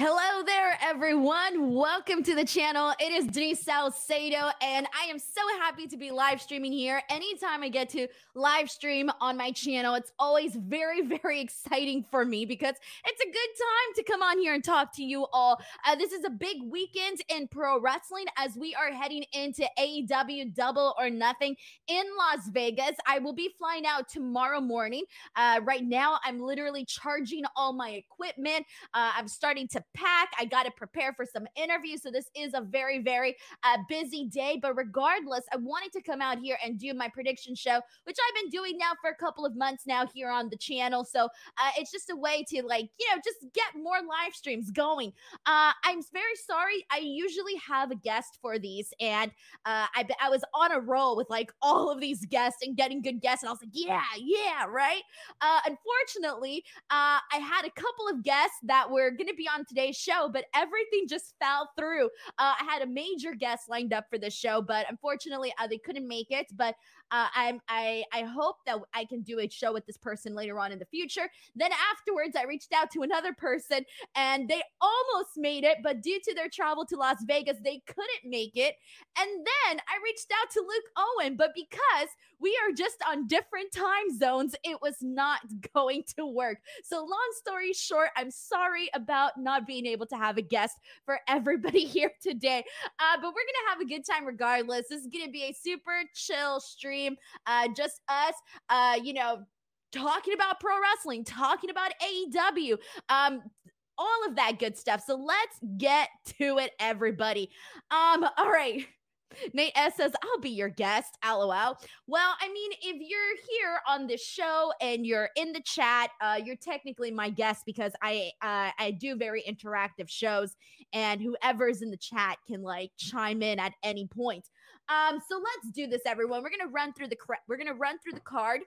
Hello there, everyone. Welcome to the channel. It is Denise Salcedo, and I am so happy to be live streaming here. Anytime I get to live stream on my channel, it's always very, very exciting for me because it's a good time to come on here and talk to you all. Uh, this is a big weekend in pro wrestling as we are heading into AEW Double or Nothing in Las Vegas. I will be flying out tomorrow morning. Uh, right now, I'm literally charging all my equipment. Uh, I'm starting to pack. I got to prepare for some interviews. So this is a very, very uh, busy day. But regardless, I wanted to come out here and do my prediction show, which I've been doing now for a couple of months now here on the channel. So uh, it's just a way to like, you know, just get more live streams going. Uh, I'm very sorry. I usually have a guest for these, and uh, I, I was on a roll with like all of these guests and getting good guests, and I was like, yeah, yeah, right. Uh, unfortunately, uh, I had a couple of guests that were going to be on today's show, but everything just fell through. Uh, I had a major guest lined up for this show, but unfortunately, uh, they couldn't make it. But uh, I'm I I hope that I can do a show with this person later on in the future. Then afterwards, I reached out to another person, and they almost made it, but due to their travel to Las Vegas, they couldn't make it. And then I reached out to Luke Owen, but because we are just on different time zones, it was not going to work. So long story short, I'm sorry about not being able to have a guest for everybody here today. Uh, but we're gonna have a good time regardless. This is gonna be a super chill stream. Uh, just us, uh, you know, talking about pro wrestling, talking about AEW, um, all of that good stuff. So let's get to it, everybody. Um, all right. Nate S says, I'll be your guest. LOL. Well, I mean, if you're here on the show and you're in the chat, uh, you're technically my guest because I uh, I do very interactive shows, and whoever's in the chat can like chime in at any point. Um, so let's do this, everyone. We're gonna run through the we're gonna run through the card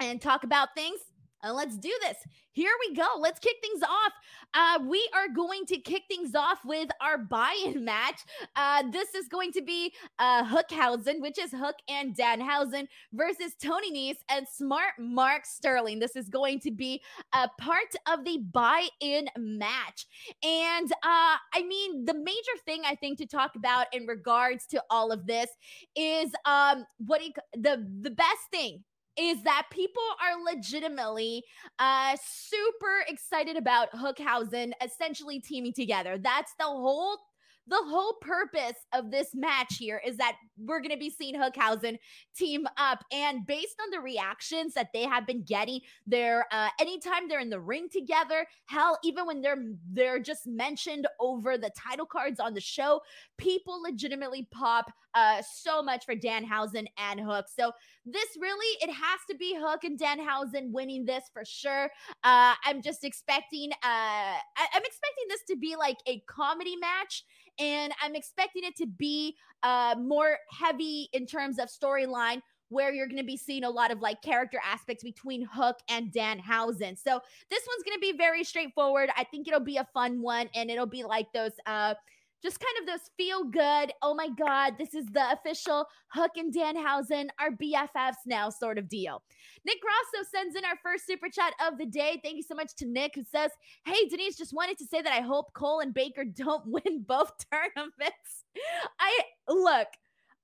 and talk about things uh, let's do this. Here we go. Let's kick things off. Uh, we are going to kick things off with our buy-in match. Uh, this is going to be uh, Hookhausen, which is Hook and Danhausen versus Tony Nese and Smart Mark Sterling. This is going to be a part of the buy-in match. And uh, I mean, the major thing I think to talk about in regards to all of this is um, what the the best thing is that people are legitimately uh super excited about Hookhausen essentially teaming together. That's the whole the whole purpose of this match here is that we're going to be seeing Hookhausen team up. And based on the reactions that they have been getting, they're uh, anytime they're in the ring together, hell, even when they're they're just mentioned over the title cards on the show, people legitimately pop uh, so much for Danhausen and Hook. So this really it has to be Hook and Danhausen winning this for sure. Uh, I'm just expecting uh, I- I'm expecting this to be like a comedy match and I'm expecting it to be uh, more heavy in terms of storyline where you're going to be seeing a lot of like character aspects between Hook and Danhausen. So this one's going to be very straightforward. I think it'll be a fun one and it'll be like those uh just kind of those feel good. Oh my God, this is the official Hook and Danhausen, our BFFs now sort of deal. Nick Grosso sends in our first super chat of the day. Thank you so much to Nick, who says, Hey, Denise, just wanted to say that I hope Cole and Baker don't win both tournaments. I look.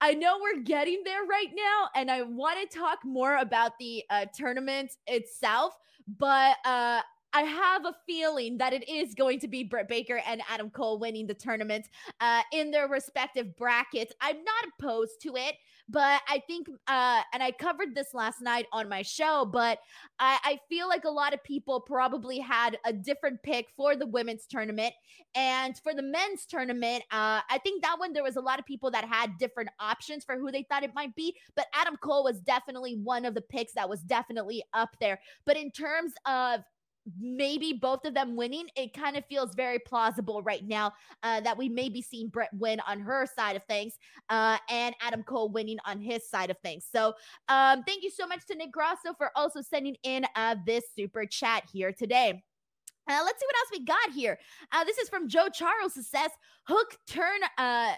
I know we're getting there right now, and I want to talk more about the uh, tournament itself, but uh, I have a feeling that it is going to be Britt Baker and Adam Cole winning the tournament uh, in their respective brackets. I'm not opposed to it, but I think, uh, and I covered this last night on my show, but I, I feel like a lot of people probably had a different pick for the women's tournament. And for the men's tournament, uh, I think that one there was a lot of people that had different options for who they thought it might be, but Adam Cole was definitely one of the picks that was definitely up there. But in terms of maybe both of them winning, it kind of feels very plausible right now uh, that we may be seeing Britt win on her side of things uh, and Adam Cole winning on his side of things. So um, thank you so much to Nick Grosso for also sending in uh, this super chat here today. Uh, let's see what else we got here. Uh, this is from Joe Charles who says, Hook turn uh,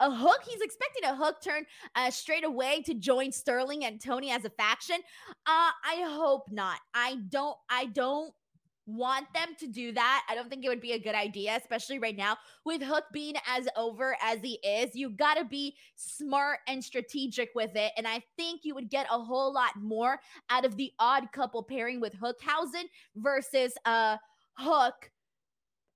a hook. He's expecting a hook turn uh, straight away to join Sterling and Tony as a faction. Uh, I hope not. I don't. I don't want them to do that. I don't think it would be a good idea, especially right now with Hook being as over as he is. You got to be smart and strategic with it. And I think you would get a whole lot more out of the odd couple pairing with Hookhausen versus uh Hook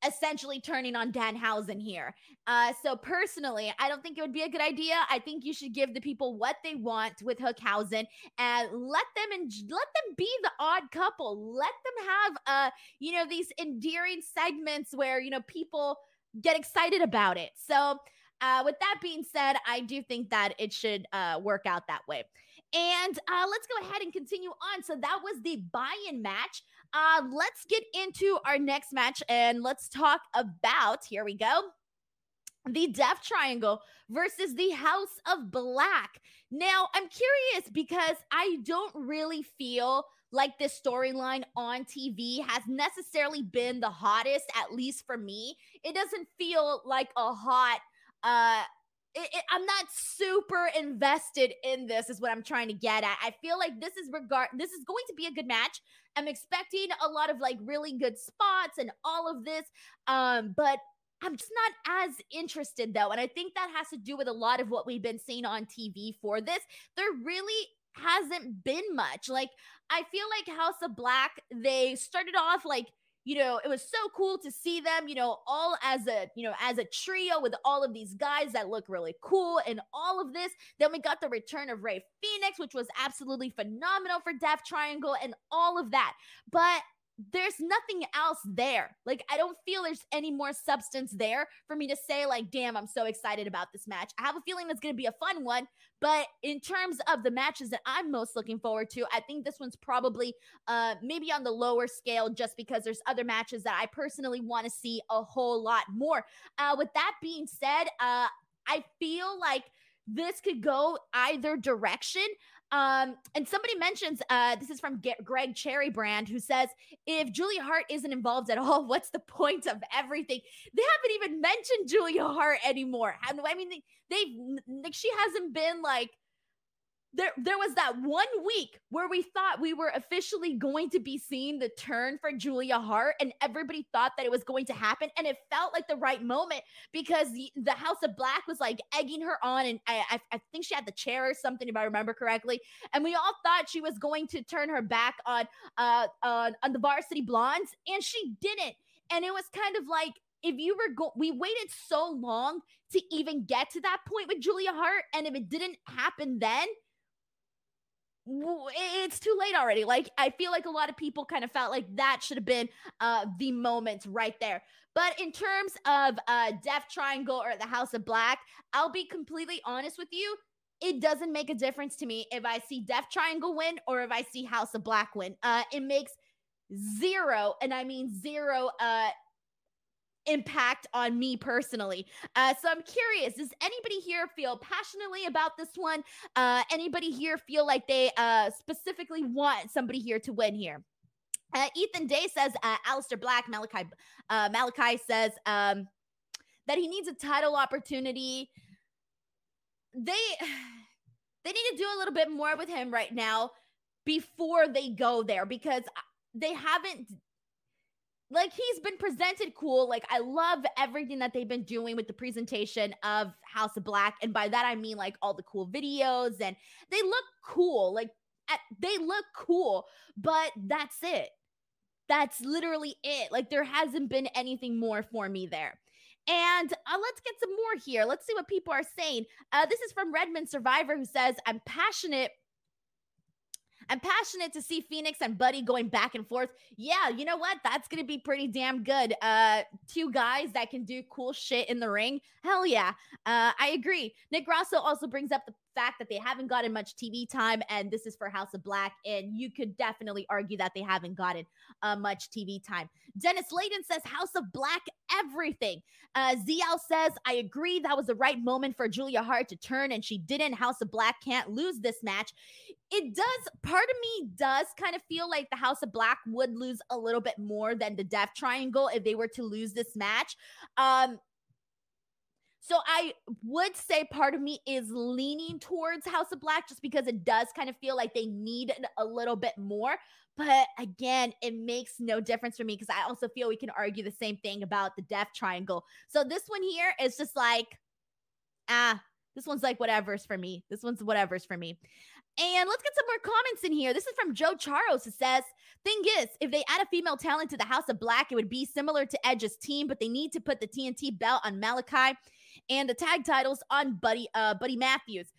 essentially turning on Dan Danhausen here. Uh, so personally, I don't think it would be a good idea. I think you should give the people what they want with Hookhausen and let them and let them be the odd couple. Let them have uh, you know, these endearing segments where you know people get excited about it. So uh, with that being said, I do think that it should uh, work out that way. And uh, let's go ahead and continue on. So that was the buy-in match. Uh, let's get into our next match and let's talk about. Here we go. The Death Triangle versus the House of Black. Now, I'm curious because I don't really feel like this storyline on TV has necessarily been the hottest, at least for me. It doesn't feel like a hot uh it, it, I'm not super invested in this, is what I'm trying to get at. I feel like this is regard this is going to be a good match. I'm expecting a lot of like really good spots and all of this. Um, but I'm just not as interested though. And I think that has to do with a lot of what we've been seeing on TV for this. There really hasn't been much. Like, I feel like House of Black, they started off like you know, it was so cool to see them, you know, all as a, you know, as a trio with all of these guys that look really cool and all of this. Then we got the return of Rey Fenix, which was absolutely phenomenal for Death Triangle and all of that. But there's nothing else there. Like, I don't feel there's any more substance there for me to say, like, damn, I'm so excited about this match. I have a feeling it's going to be a fun one. But in terms of the matches that I'm most looking forward to, I think this one's probably uh, maybe on the lower scale just because there's other matches that I personally want to see a whole lot more. Uh, with that being said, uh, I feel like this could go either direction. Um, and somebody mentions uh, this is from Greg Cherry Brand, who says, if Julia Hart isn't involved at all, what's the point of everything? They haven't even mentioned Julia Hart anymore. I mean, they, they've like she hasn't been like there there was that one week where we thought we were officially going to be seeing the turn for Julia Hart and everybody thought that it was going to happen and it felt like the right moment because the, the House of Black was like egging her on and I, I, I think she had the chair or something if I remember correctly and we all thought she was going to turn her back on uh on, on the Varsity Blondes and she didn't and it was kind of like if you were we waited so long to even get to that point with Julia Hart and if it didn't happen then it's too late already. Like I feel like a lot of people kind of felt like that should have been uh the moment right there. But in terms of uh Death Triangle or the House of Black, I'll be completely honest with you. It doesn't make a difference to me if I see Death Triangle win or if I see House of Black win. Uh it makes zero, and I mean zero uh impact on me personally. Uh, so I'm curious, does anybody here feel passionately about this one? Uh, anybody here feel like they uh, specifically want somebody here to win here? Uh, Ethan Day says, uh, Aleister Black, Malakai, uh, Malakai says um, that he needs a title opportunity. They they need to do a little bit more with him right now before they go there because they haven't like he's been presented cool. Like I love everything that they've been doing with the presentation of House of Black, and by that I mean like all the cool videos and they look cool. Like at, they look cool, but that's it. That's literally it. Like there hasn't been anything more for me there. And uh, let's get some more here. Let's see what people are saying. Uh, this is from Redmond Survivor who says, I'm passionate I'm passionate to see Fenix and Buddy going back and forth. Yeah, you know what? That's going to be pretty damn good. Uh, two guys that can do cool shit in the ring. Hell yeah. Uh, I agree. Nick Rosso also brings up the fact that they haven't gotten much TV time, and this is for House of Black, and you could definitely argue that they haven't gotten uh, much TV time. Dennis Layden says House of Black everything. Uh, ZL says I agree that was the right moment for Julia Hart to turn, and she didn't. House of Black can't lose this match. It does. Part of me does kind of feel like the House of Black would lose a little bit more than the Death Triangle if they were to lose this match. Um, so I would say part of me is leaning towards House of Black just because it does kind of feel like they need a little bit more. But again, it makes no difference for me because I also feel we can argue the same thing about the death triangle. So this one here is just like, ah, this one's like whatever's for me. This one's whatever's for me. And let's get some more comments in here. This is from Joe Charles who says, Thing is, if they add a female talent to the House of Black, it would be similar to Edge's team, but they need to put the TNT belt on Malakai and the tag titles on Buddy uh Buddy Matthews.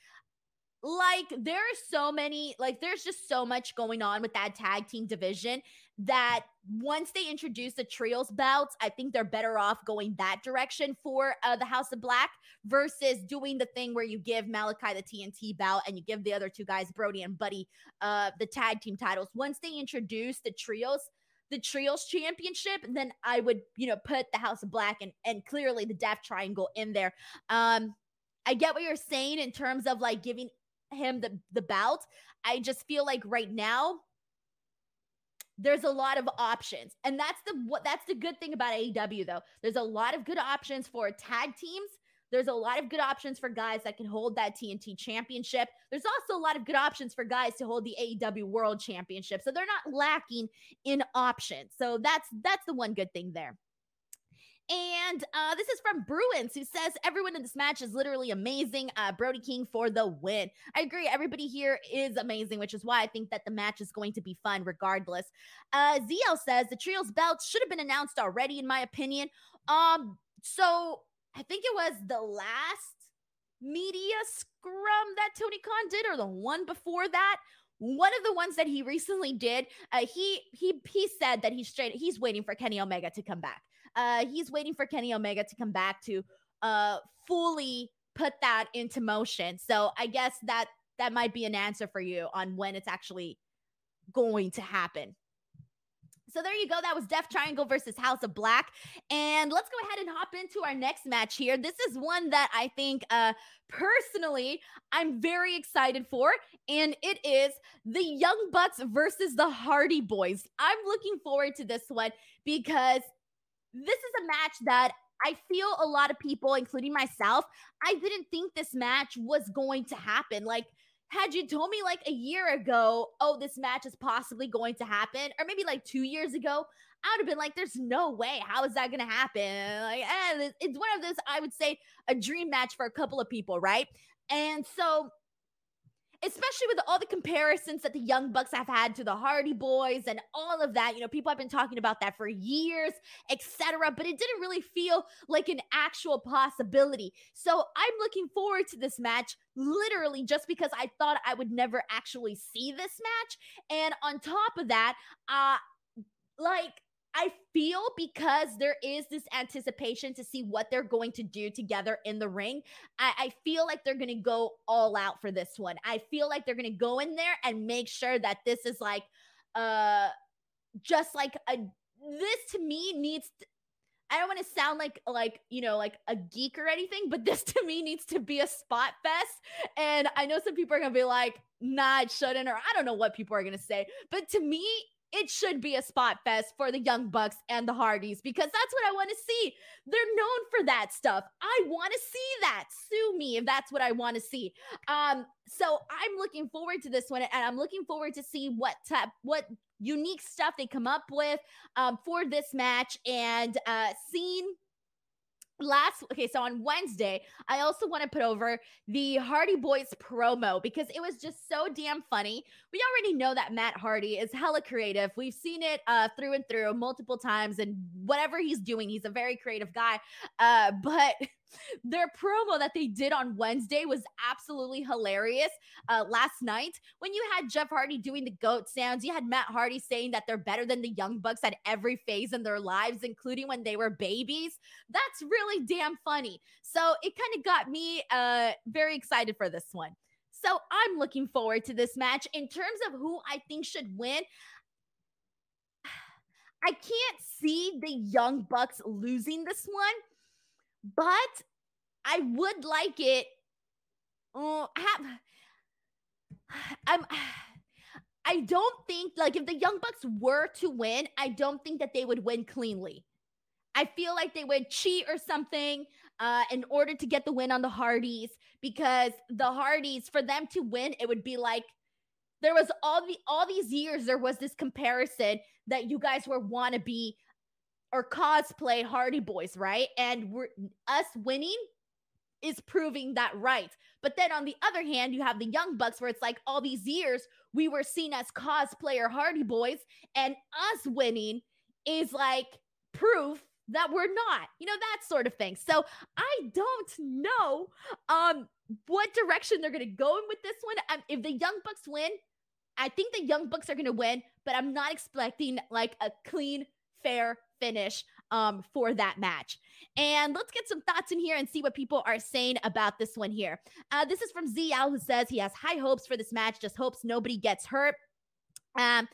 Like there are so many like there's just so much going on with that tag team division that once they introduce the trios belts i think they're better off going that direction for uh, the house of black versus doing the thing where you give malakai the tnt belt and you give the other two guys brody and buddy uh the tag team titles. Once they introduce the trios the trios championship then i would you know put the house of black and and clearly the death triangle in there um I get what you're saying in terms of like giving him the, the bout. I just feel like right now there's a lot of options. And that's the what that's the good thing about AEW though. There's a lot of good options for tag teams. There's a lot of good options for guys that can hold that TNT championship. There's also a lot of good options for guys to hold the AEW World Championship. So they're not lacking in options. So that's that's the one good thing there. And uh, this is from Bruins, who says everyone in this match is literally amazing. Uh, Brody King for the win. I agree. Everybody here is amazing, which is why I think that the match is going to be fun regardless. Uh, ZL says the trios belts should have been announced already, in my opinion. Um, so I think it was the last media scrum that Tony Khan did, or the one before that, one of the ones that he recently did uh, he he he said that he's straight he's waiting for kenny omega to come back uh, he's waiting for Kenny Omega to come back to uh, fully put that into motion. So I guess that that might be an answer for you on when it's actually going to happen. So there you go. That was Death Triangle versus House of Black. And let's go ahead and hop into our next match here. This is one that I think uh personally I'm very excited for and it is the Young Bucks versus the Hardy Boys. I'm looking forward to this one because this is a match that I feel a lot of people, including myself, I didn't think this match was going to happen. Like, had you told me like a year ago, oh, this match is possibly going to happen, or maybe like two years ago, I would have been like, there's no way. How is that going to happen? Like, eh, it's one of those, I would say, a dream match for a couple of people, right? And so especially with all the comparisons that the Young Bucks have had to the Hardy Boys and all of that. You know, people have been talking about that for years, etc. But it didn't really feel like an actual possibility. So I'm looking forward to this match, literally just because I thought I would never actually see this match. And on top of that, uh, like I feel because there is this anticipation to see what they're going to do together in the ring. I, I feel like they're going to go all out for this one. I feel like they're going to go in there and make sure that this is like, uh, just like a, this to me needs, to, I don't want to sound like like you know like a geek or anything, but this to me needs to be a spot fest. And I know some people are gonna be like, "Nah, it shouldn't," or I don't know what people are gonna say. But to me, it should be a spot fest for the Young Bucks and the Hardys because that's what I want to see. They're known for that stuff. I want to see that. Sue me if that's what I want to see. Um, so I'm looking forward to this one, and I'm looking forward to see what type, what unique stuff they come up with um, for this match and uh, seeing last okay so on wednesday i also want to put over the hardy boys promo because it was just so damn funny. We already know that matt hardy is hella creative. We've seen it uh through and through multiple times and whatever he's doing he's a very creative guy. Uh but their promo that they did on Wednesday was absolutely hilarious. Uh, last night, when you had Jeff Hardy doing the goat sounds, you had Matt Hardy saying that they're better than the Young Bucks at every phase in their lives, including when they were babies. That's really damn funny. So it kind of got me uh, very excited for this one. So I'm looking forward to this match. In terms of who I think should win, I can't see the Young Bucks losing this one but I would like it. Uh, have I'm. I don't think like if the Young Bucks were to win, I don't think that they would win cleanly. I feel like they would cheat or something uh, in order to get the win on the Hardys because the Hardys, for them to win, it would be like there was all the all these years there was this comparison that you guys were want to be or cosplay Hardy Boys, right? And we're us winning is proving that right. But then on the other hand, you have the Young Bucks where it's like all these years we were seen as cosplayer Hardy Boys, and us winning is like proof that we're not. You know, that sort of thing. So I don't know um what direction they're gonna go in with this one. Um, if the Young Bucks win, I think the Young Bucks are gonna win, but I'm not expecting like a clean, fair finish um, for that match. And let's get some thoughts in here and see what people are saying about this one here. Uh, this is from ZL, who says he has high hopes for this match, just hopes nobody gets hurt. Um,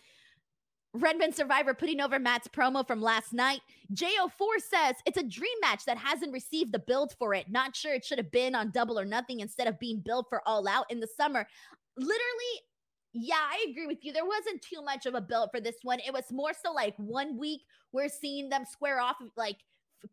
Redman Survivor putting over Matt's promo from last night. JO4 says it's a dream match that hasn't received the build for it. Not sure it should have been on double or nothing instead of being built for all out in the summer. Literally, yeah, I agree with you. There wasn't too much of a build for this one. It was more so like one week we're seeing them square off, like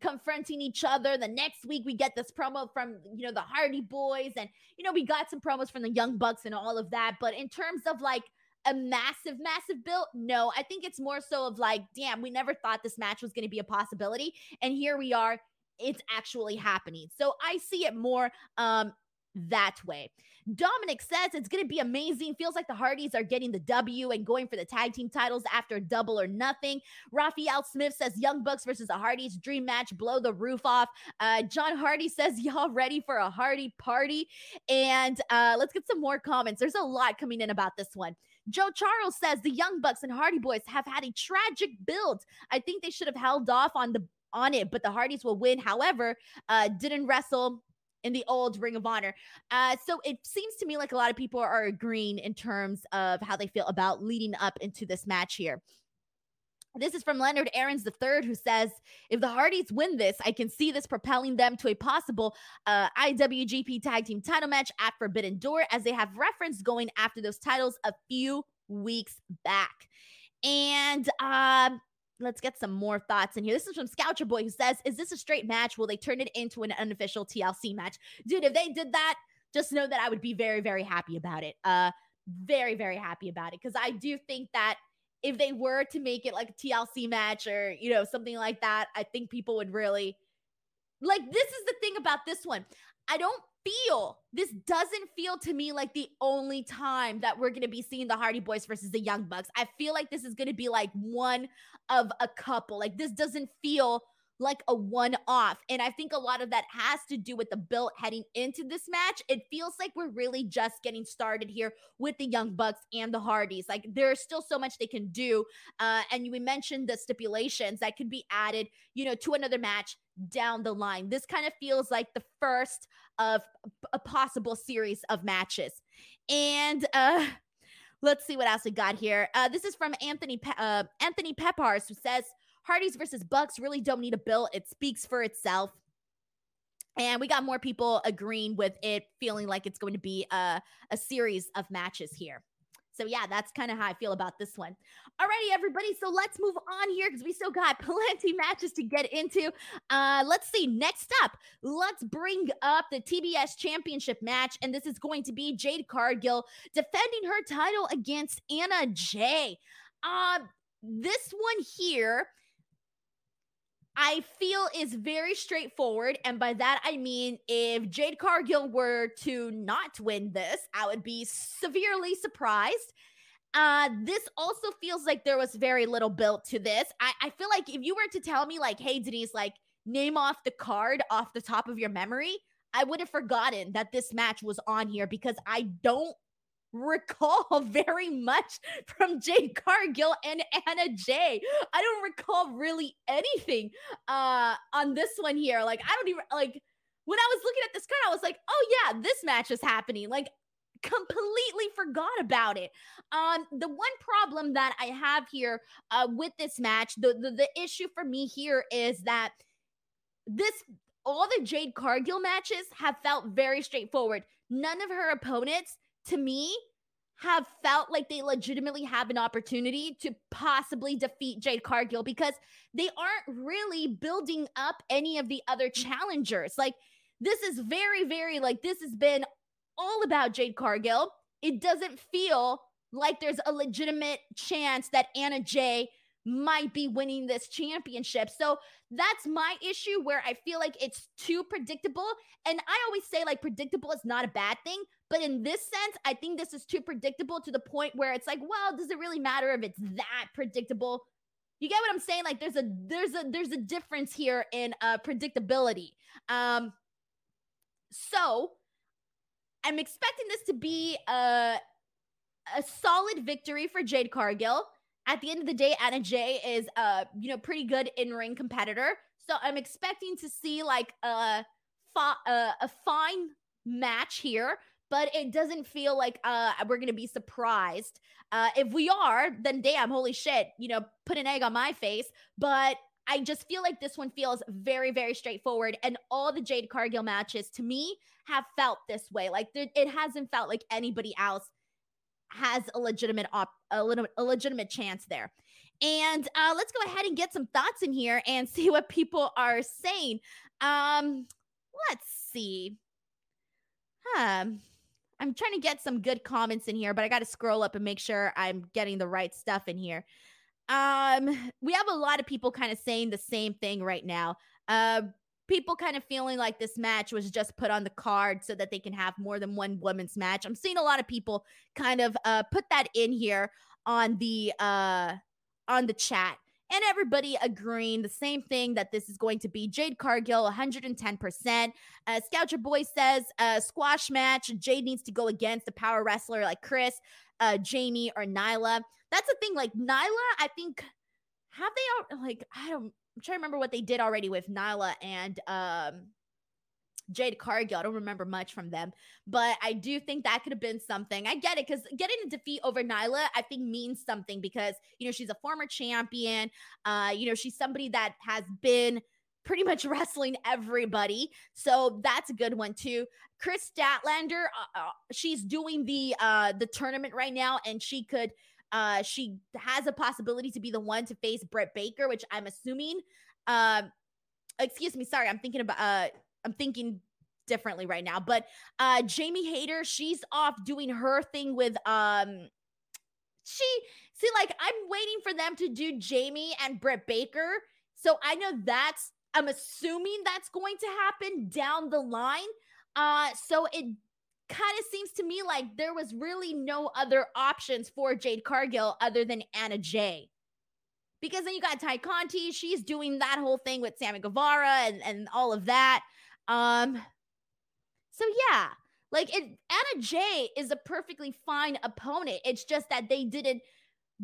confronting each other. The next week we get this promo from you know the Hardy Boys, and you know we got some promos from the Young Bucks and all of that. But in terms of like a massive, massive build, no, I think it's more so of like, damn, we never thought this match was going to be a possibility, and here we are. It's actually happening. So I see it more um that way. Dominic says it's going to be amazing. Feels like the Hardys are getting the W and going for the tag team titles after double or nothing. Raphael Smith says Young Bucks versus the Hardys dream match, blow the roof off. Uh, John Hardy says y'all ready for a Hardy party. And uh, let's get some more comments. There's a lot coming in about this one. Joe Charles says the Young Bucks and Hardy Boys have had a tragic build. I think they should have held off on the on it, but the Hardys will win. However, uh, didn't wrestle in the old Ring of Honor. Uh, so it seems to me like a lot of people are agreeing in terms of how they feel about leading up into this match here. This is from Leonard Aarons III, who says, If the Hardys win this, I can see this propelling them to a possible uh, IWGP Tag Team title match at Forbidden Door, as they have referenced going after those titles a few weeks back. And uh, let's get some more thoughts in here. This is from Scoucher Boy who says, Is this a straight match? Will they turn it into an unofficial TLC match? Dude, if they did that, just know that I would be very, very happy about it. Uh, very, very happy about it. Cause I do think that if they were to make it like a TLC match or, you know, something like that, I think people would really like this is the thing about this one. I don't feel this doesn't feel to me like the only time that we're going to be seeing the Hardy Boys versus the Young Bucks. I feel like this is going to be like one of a couple. Like this doesn't feel like a one off. And I think a lot of that has to do with the build heading into this match. It feels like we're really just getting started here with the Young Bucks and the Hardys. Like there's still so much they can do. Uh, and we mentioned the stipulations that could be added, you know, to another match down the line. This kind of feels like the first of a possible series of matches. And uh let's see what else we got here. Uh this is from Anthony Pe- uh Anthony Pepars who says Hardys versus Bucks really don't need a bill. It speaks for itself. And we got more people agreeing with it, feeling like it's going to be a, a series of matches here. So yeah, that's kind of how I feel about this one. Alrighty, everybody. So let's move on here because we still got plenty matches to get into. Uh, let's see. Next up, let's bring up the TBS Championship match, and this is going to be Jade Cargill defending her title against Anna Jay. Uh, this one here I feel is very straightforward. And by that, I mean, if Jade Cargill were to not win this, I would be severely surprised. Uh, this also feels like there was very little built to this. I, I feel like if you were to tell me, like, hey, Denise, like, name off the card off the top of your memory, I would have forgotten that this match was on here because I don't recall very much from Jade Cargill and Anna Jay. I don't recall really anything uh on this one here. Like I don't even like when I was looking at this card, I was like, oh yeah, this match is happening. Like completely forgot about it. Um, the one problem that I have here uh with this match, the, the the issue for me here is that this all the Jade Cargill matches have felt very straightforward. None of her opponents to me have felt like they legitimately have an opportunity to possibly defeat Jade Cargill because they aren't really building up any of the other challengers. Like, this is very, very like this has been all about Jade Cargill. It doesn't feel like there's a legitimate chance that Anna Jay might be winning this championship. So that's my issue where I feel like it's too predictable. And I always say, like, predictable is not a bad thing. But in this sense, I think this is too predictable to the point where it's like, well, does it really matter if it's that predictable? You get what I'm saying? Like there's a there's a there's a difference here in uh predictability. Um so I'm expecting this to be a a solid victory for Jade Cargill at the end of the day, Anna Jay is a you know, pretty good in-ring competitor. So I'm expecting to see like a fa- uh, a fine match here, but it doesn't feel like uh we're gonna be surprised. Uh if we are, then damn, holy shit, you know, put an egg on my face. But I just feel like this one feels very, very straightforward. And all the Jade Cargill matches to me have felt this way. Like it hasn't felt like anybody else has a legitimate op a, little, a legitimate chance there. And uh, let's go ahead and get some thoughts in here and see what people are saying. Um, let's see. Huh. I'm trying to get some good comments in here, but I got to scroll up and make sure I'm getting the right stuff in here. Um, we have a lot of people kind of saying the same thing right now. Uh, people kind of feeling like this match was just put on the card so that they can have more than one women's match. I'm seeing a lot of people kind of uh, put that in here on the uh, on the chat. And everybody agreeing the same thing that this is going to be Jade Cargill 110%. Uh, Scoutcher Boy says uh, squash match. Jade needs to go against a power wrestler like Kris, uh, Jamie, or Nyla. That's the thing. Like Nyla, I think have they all like I don't I'm trying to remember what they did already with Nyla and um Jade Cargill. I don't remember much from them, but I do think that could have been something. I get it because getting a defeat over Nyla, I think means something because you know she's a former champion. Uh, you know she's somebody that has been pretty much wrestling everybody, so that's a good one too. Kris Statlander, uh, uh, she's doing the uh the tournament right now, and she could uh, she has a possibility to be the one to face Britt Baker, which I'm assuming. Uh, excuse me, sorry, I'm thinking about. Uh, I'm thinking differently right now. But uh, Jamie Hayter, she's off doing her thing with um. She see, like I'm waiting for them to do Jamie and Britt Baker, so I know that's. I'm assuming that's going to happen down the line. Uh, so it kind of seems to me like there was really no other options for Jade Cargill other than Anna Jay. Because then you got Tay Conti, she's doing that whole thing with Sammy Guevara and, and all of that. Um, so yeah, like it Anna Jay is a perfectly fine opponent. It's just that they didn't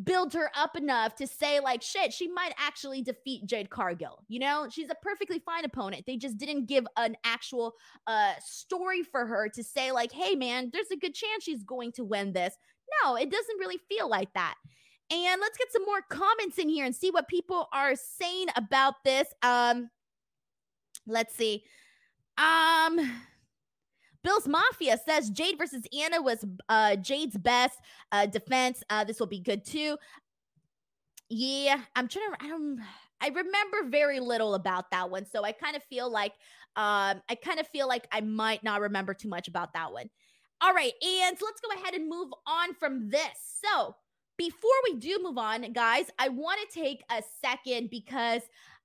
build her up enough to say like shit she might actually defeat jade cargill you know? She's a perfectly fine opponent. They just didn't give an actual uh story for her to say like hey man there's a good chance she's going to win this. No it doesn't really feel like that. And let's get some more comments in here and see what people are saying about this. Um let's see um Bill's Mafia says Jade versus Anna was uh, Jade's best uh, defense. Uh, this will be good too. Yeah, I'm trying to. I don't. I remember very little about that one, so I kind of feel like um, I kind of feel like I might not remember too much about that one. All right, and let's go ahead and move on from this. So before we do move on, guys, I want to take a second because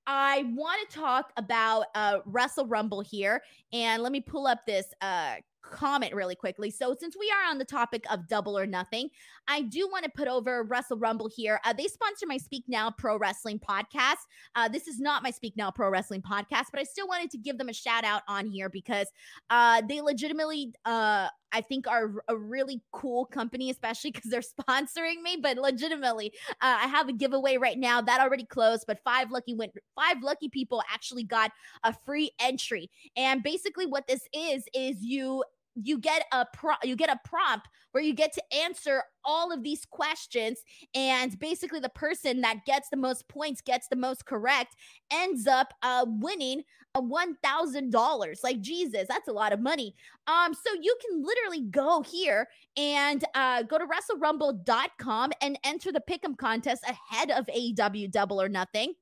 I want to talk about uh, Wrestle Rumble here, and let me pull up this uh, comment really quickly. So, since we are on the topic of double or nothing, I do want to put over Wrestle Rumble here. Uh, they sponsor my Speak Now Pro Wrestling podcast. Uh, this is not my Speak Now Pro Wrestling podcast, but I still wanted to give them a shout out on here because uh, they legitimately, uh, I think, are a really cool company, especially because they're sponsoring me. But legitimately, uh, I have a giveaway right now that already closed, but five lucky win- five lucky people actually got a free entry. And basically, what this is is you you get a pro- you get a prompt where you get to answer all of these questions and basically the person that gets the most points gets the most correct ends up uh winning a $1000 like jesus that's a lot of money. Um so you can literally go here and uh go to wrestlerumble.com and enter the pick'em contest ahead of AEW double or nothing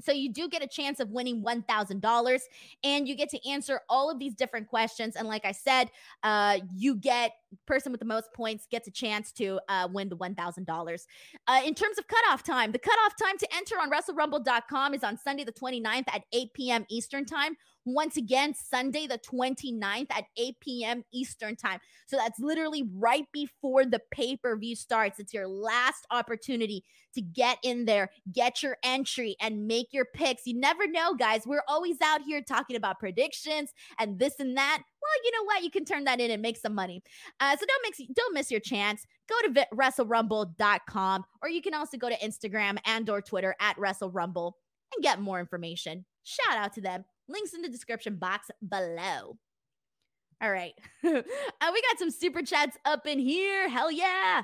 so you do get a chance of winning $1,000 and you get to answer all of these different questions. And like I said, uh, you get person with the most points gets a chance to uh, win the $1,000. Uh, in terms of cutoff time, the cutoff time to enter on WrestleRumble.com is on Sunday, the 29th at 8 p.m. Eastern Time. Once again, Sunday, the 29th at 8 p.m. Eastern Time. So that's literally right before the pay per view starts. It's your last opportunity to get in there, get your entry, and make your picks. You never know, guys. We're always out here talking about predictions and this and that. Well, you know what? You can turn that in and make some money. Uh, so don't mix, don't miss your chance. Go to WrestleRumble.com, or you can also go to Instagram and or Twitter at WrestleRumble and get more information. Shout out to them. Links in the description box below. All right. uh, we got some super chats up in here. Hell yeah.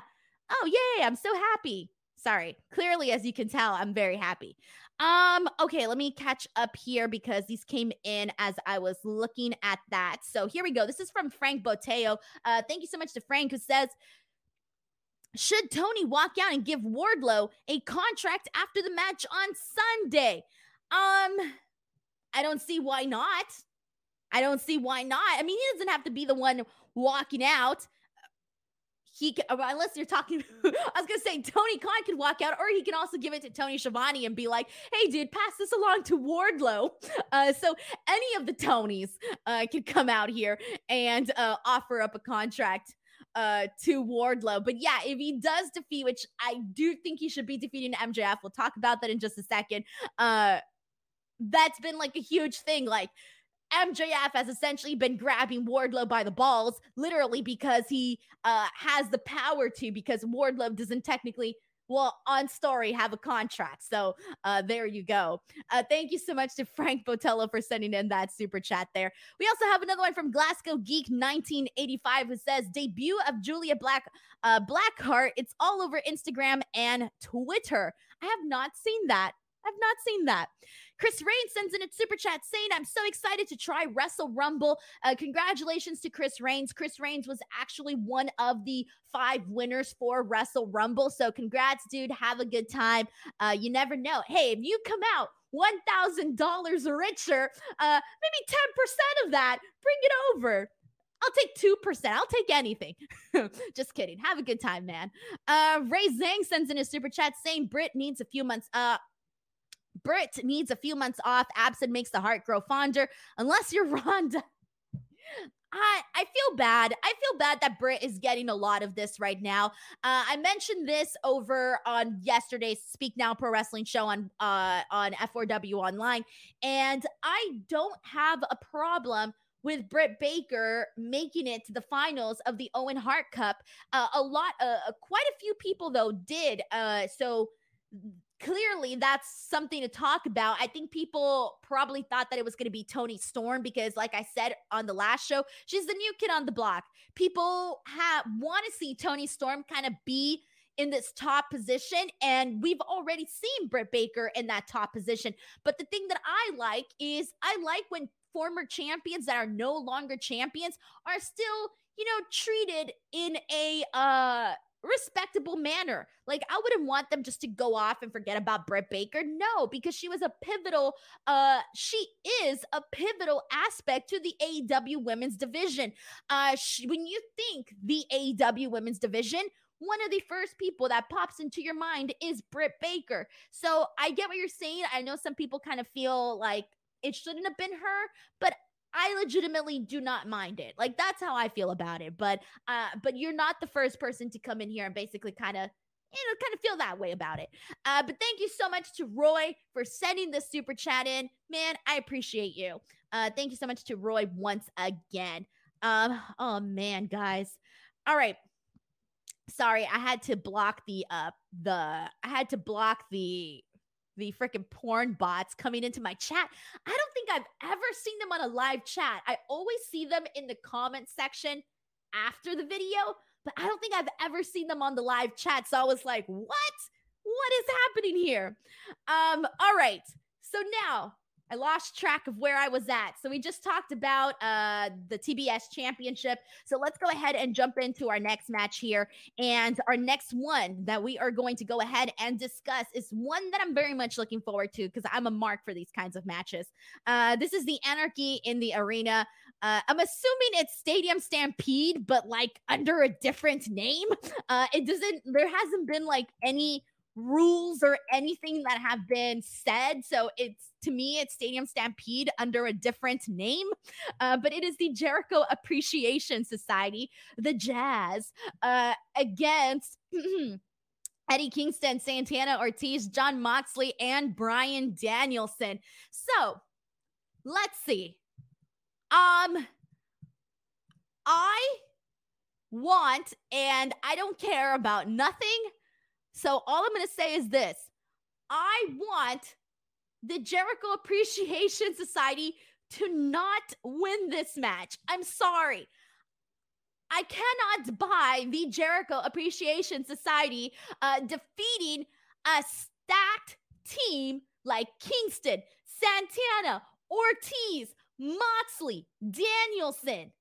Oh, yay. I'm so happy. Sorry. Clearly, as you can tell, I'm very happy. Um, okay, let me catch up here because these came in as I was looking at that. So here we go. This is from Frank Boteo. Uh, thank you so much to Frank who says, should Tony walk out and give Wardlow a contract after the match on Sunday? Um, I don't see why not. I don't see why not. I mean, he doesn't have to be the one walking out. He can, uh, unless you're talking, I was gonna say Tony Khan could walk out, or he can also give it to Tony Schiavone and be like, "Hey, dude, pass this along to Wardlow." Uh, so any of the Tonys uh, could come out here and uh, offer up a contract uh to Wardlow. But yeah, if he does defeat, which I do think he should be defeating MJF, we'll talk about that in just a second. Uh that's been like a huge thing. Like MJF has essentially been grabbing Wardlow by the balls, literally because he uh, has the power to, because Wardlow doesn't technically, well, on story, have a contract. So uh, there you go. Uh, thank you so much to Frank Botello for sending in that super chat there. We also have another one from Glasgow Geek 1985 who says, debut of Julia Black uh, Blackheart. It's all over Instagram and Twitter. I have not seen that. I've not seen that. Chris Rain sends in a super chat saying, I'm so excited to try Wrestle Rumble. Uh, congratulations to Chris Rains. Chris Rains was actually one of the five winners for Wrestle Rumble. So congrats, dude. Have a good time. Uh, you never know. Hey, if you come out $1,000 richer, uh, maybe 10% of that, bring it over. I'll take 2%. I'll take anything. Just kidding. Have a good time, man. Uh, Ray Zhang sends in a super chat saying Brit needs a few months. Uh, Britt needs a few months off. Absent makes the heart grow fonder. Unless you're Ronda. I, I feel bad. I feel bad that Britt is getting a lot of this right now. Uh, I mentioned this over on yesterday's Speak Now Pro Wrestling show on uh, on F4W Online, and I don't have a problem with Britt Baker making it to the finals of the Owen Hart Cup. Uh, a lot, uh quite a few people though did. Uh, so clearly that's something to talk about. I think people probably thought that it was going to be Toni Storm because, like I said on the last show, she's the new kid on the block. People have want to see Toni Storm kind of be in this top position, and we've already seen Britt Baker in that top position. But the thing that I like is I like when former champions that are no longer champions are still, you know, treated in a uh respectable manner. Like I wouldn't want them just to go off and forget about Britt Baker. No, because she was a pivotal uh she is a pivotal aspect to the AEW women's division. Uh she, when you think the AEW women's division, one of the first people that pops into your mind is Britt Baker. So I get what you're saying. I know some people kind of feel like it shouldn't have been her, but I legitimately do not mind it. Like that's how I feel about it. But uh but you're not the first person to come in here and basically kind of you know, kind of feel that way about it. Uh, but thank you so much to Roy for sending the super chat in. Man, I appreciate you. Uh, thank you so much to Roy once again. Um, oh man, guys. All right. Sorry, I had to block the uh the I had to block the the freaking porn bots coming into my chat. I don't think I've ever seen them on a live chat. I always see them in the comment section after the video, but I don't think I've ever seen them on the live chat. So I was like, what? What is happening here? Um, all right. So now I lost track of where I was at. So we just talked about uh, the TBS championship. So let's go ahead and jump into our next match here. And our next one that we are going to go ahead and discuss is one that I'm very much looking forward to because I'm a mark for these kinds of matches. Uh, this is the Anarchy in the Arena. Uh, I'm assuming it's Stadium Stampede, but like under a different name. Uh, it doesn't, there hasn't been like any rules or anything that have been said. So it's to me, it's Stadium Stampede under a different name, uh, but it is the Jericho Appreciation Society, the Jazz, uh, against. Eddie Kingston, Santana Ortiz, Jon Moxley, and Bryan Danielson. So let's see. Um, I want, and I don't care about nothing so all I'm going to say is this I want the Jericho Appreciation Society to not win this match. I'm sorry. I cannot buy the Jericho Appreciation Society uh, defeating a stacked team like Kingston, Santana, Ortiz, Moxley, Danielson.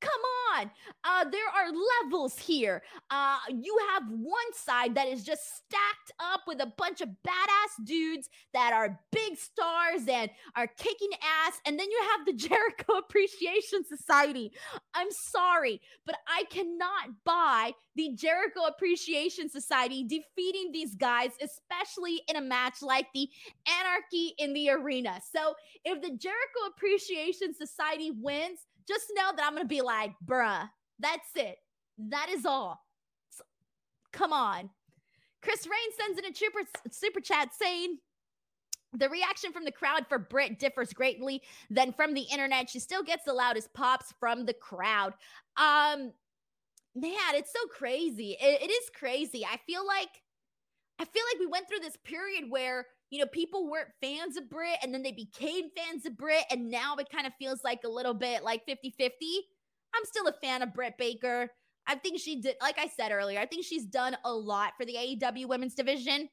Come on. Uh, there are levels here. Uh, you have one side that is just stacked up with a bunch of badass dudes that are big stars and are kicking ass. And then you have the Jericho Appreciation Society. I'm sorry, but I cannot buy the Jericho Appreciation Society defeating these guys, especially in a match like the Anarchy in the Arena. So if the Jericho Appreciation Society wins, just know that I'm going to be like, bruh, that's it. That is all. So, come on. Chris Rain sends in a super, super chat saying, the reaction from the crowd for Britt differs greatly than from the internet. She still gets the loudest pops from the crowd. Um, man, it's so crazy. it, it is crazy. I feel like I feel like we went through this period where you know, people weren't fans of Britt and then they became fans of Britt. And now it kind of feels like a little bit like 50 50. I'm still a fan of Britt Baker. I think she did, like I said earlier, I think she's done a lot for the AEW women's division.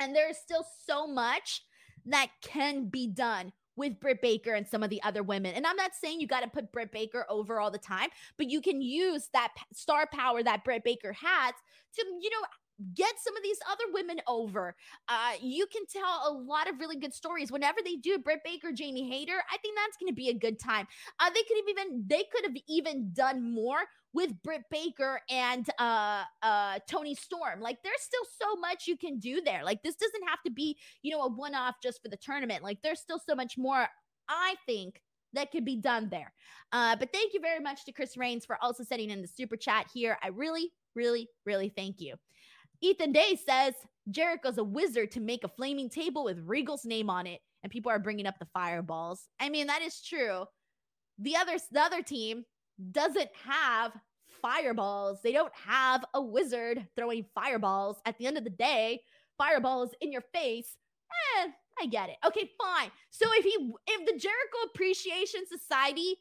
And there's still so much that can be done with Britt Baker and some of the other women. And I'm not saying you got to put Britt Baker over all the time, but you can use that star power that Britt Baker has to, you know, get some of these other women over. Uh, you can tell a lot of really good stories whenever they do Britt Baker, Jamie Hayter. I think that's going to be a good time. Uh, they could have even they could have even done more with Britt Baker and uh, uh, Toni Storm. Like there's still so much you can do there. Like this doesn't have to be you know a one off just for the tournament. Like there's still so much more. I think that could be done there. Uh, but thank you very much to Chris Rains for also sending in the super chat here. I really, really, really thank you. Ethan Day says Jericho's a wizard to make a flaming table with Regal's name on it, and people are bringing up the fireballs. I mean, that is true. The other the other team doesn't have fireballs. They don't have a wizard throwing fireballs. At the end of the day, fireballs in your face. Eh, I get it. Okay, fine. So if he if the Jericho Appreciation Society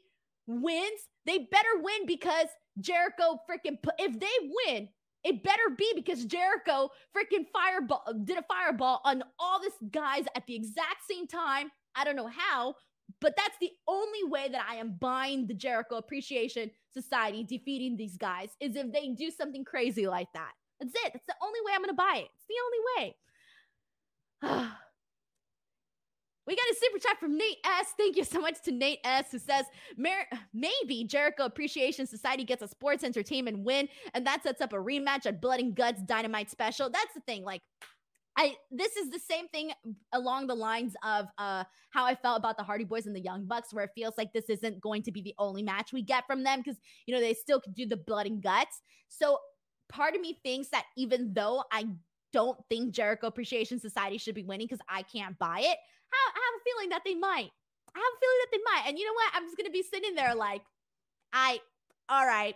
wins, they better win because Jericho freaking if they win, it better be because Jericho freaking fireball did a fireball on all this guys at the exact same time. I don't know how, but that's the only way that I am buying the Jericho Appreciation Society defeating these guys is if they do something crazy like that. That's it. That's the only way I'm going to buy it. It's the only way. We got a super chat from Nate S. Thank you so much to Nate S. who says maybe Jericho Appreciation Society gets a sports entertainment win, and that sets up a rematch at Blood and Guts Dynamite Special. That's the thing. Like, I this is the same thing along the lines of uh how I felt about the Hardy Boys and the Young Bucks, where it feels like this isn't going to be the only match we get from them because you know they still could do the blood and guts. So part of me thinks that even though I don't think Jericho Appreciation Society should be winning because I can't buy it, I have a feeling that they might. I have a feeling that they might. And you know what? I'm just gonna be sitting there like, I, all right,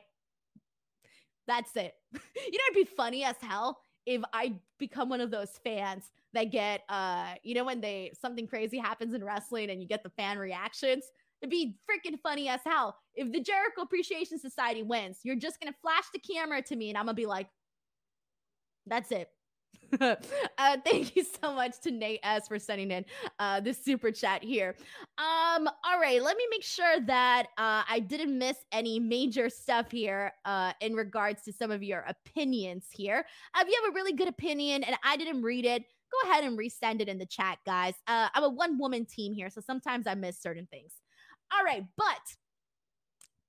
that's it. you know, it'd be funny as hell if I become one of those fans that get, uh, you know, when they something crazy happens in wrestling and you get the fan reactions. It'd be freaking funny as hell if the Jericho Appreciation Society wins. You're just gonna flash the camera to me, and I'm gonna be like, "That's it. uh, thank you so much to Nate S for sending in uh, this super chat here. Um, all right, let me make sure that uh, I didn't miss any major stuff here uh, in regards to some of your opinions here. If you have a really good opinion and I didn't read it, go ahead and resend it in the chat, guys. Uh, I'm a one woman team here, so sometimes I miss certain things. All right, but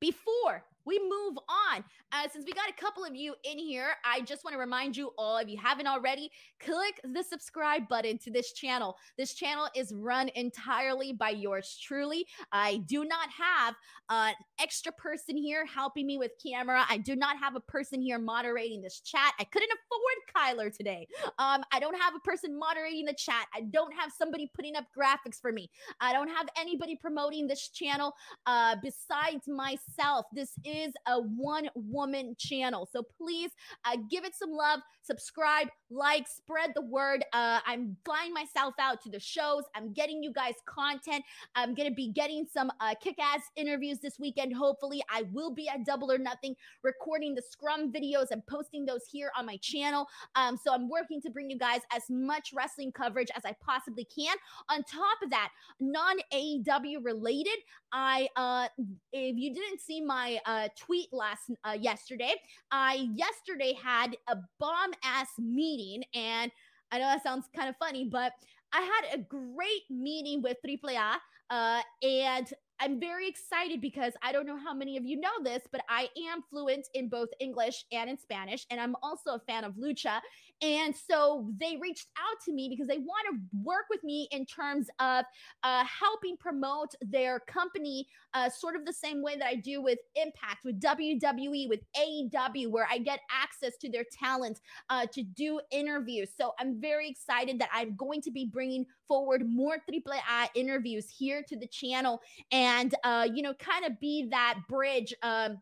before we move on. Uh, since we got a couple of you in here, I just want to remind you all, if you haven't already, click the subscribe button to this channel. This channel is run entirely by yours truly. I do not have an extra person here helping me with camera. I do not have a person here moderating this chat. I couldn't afford Kyler today. Um, I don't have a person moderating the chat. I don't have somebody putting up graphics for me. I don't have anybody promoting this channel uh, besides myself. This is is a one woman channel. So please uh, give it some love, subscribe, like, spread the word. Uh, I'm flying myself out to the shows. I'm getting you guys content. I'm going to be getting some uh, kick ass interviews this weekend. Hopefully, I will be at Double or Nothing recording the scrum videos and posting those here on my channel. Um, so I'm working to bring you guys as much wrestling coverage as I possibly can. On top of that, non AEW related, I, uh, if you didn't see my uh, tweet last uh, yesterday, I yesterday had a bomb ass meeting, and I know that sounds kind of funny, but I had a great meeting with AAA, uh, and I'm very excited because I don't know how many of you know this, but I am fluent in both English and in Spanish, and I'm also a fan of lucha. And so they reached out to me because they want to work with me in terms of uh, helping promote their company, uh, sort of the same way that I do with Impact, with WWE, with AEW, where I get access to their talent uh, to do interviews. So I'm very excited that I'm going to be bringing forward more Triple A interviews here to the channel and, uh, you know, kind of be that bridge. Um,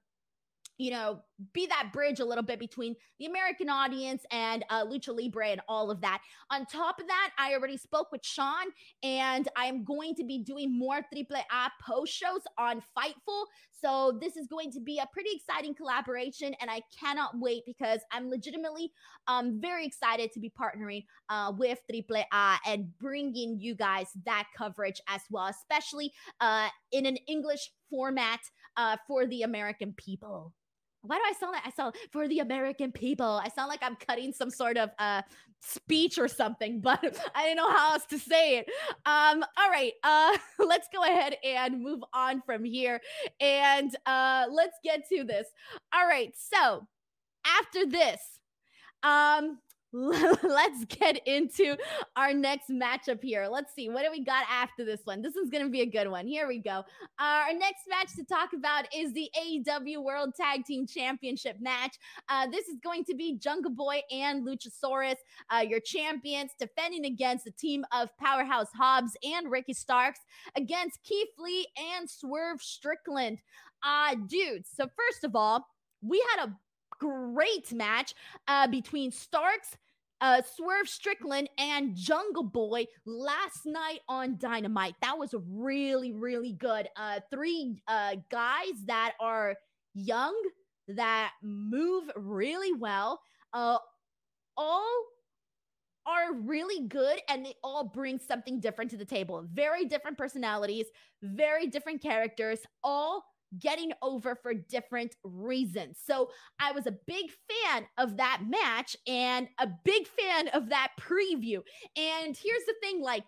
you know, be that bridge a little bit between the American audience and uh, Lucha Libre and all of that. On top of that, I already spoke with Sean, and I am going to be doing more Triple A post shows on Fightful. So this is going to be a pretty exciting collaboration, and I cannot wait because I'm legitimately um, very excited to be partnering uh, with Triple A and bringing you guys that coverage as well, especially uh, in an English format uh, for the American people why do I sound like I sound for the American people? I sound like I'm cutting some sort of uh speech or something, but I didn't know how else to say it. Um, all right, uh, let's go ahead and move on from here, and uh, let's get to this. All right, so after this, um, let's get into our next matchup here. Let's see what do we got after this one. This is going to be a good one. Here we go. Our next match to talk about is the AEW World Tag Team Championship match. Uh, this is going to be Jungle Boy and Luchasaurus, uh, your champions, defending against the team of Powerhouse Hobbs and Ricky Starks against Keith Lee and Swerve Strickland. Uh, dudes, so first of all, we had a great match uh, between Starks, uh, Swerve Strickland, and Jungle Boy last night on Dynamite. That was really, really good. Uh, three uh, guys that are young, that move really well, uh, all are really good and they all bring something different to the table. Very different personalities, very different characters, all getting over for different reasons. So I was a big fan of that match and a big fan of that preview. And here's the thing like,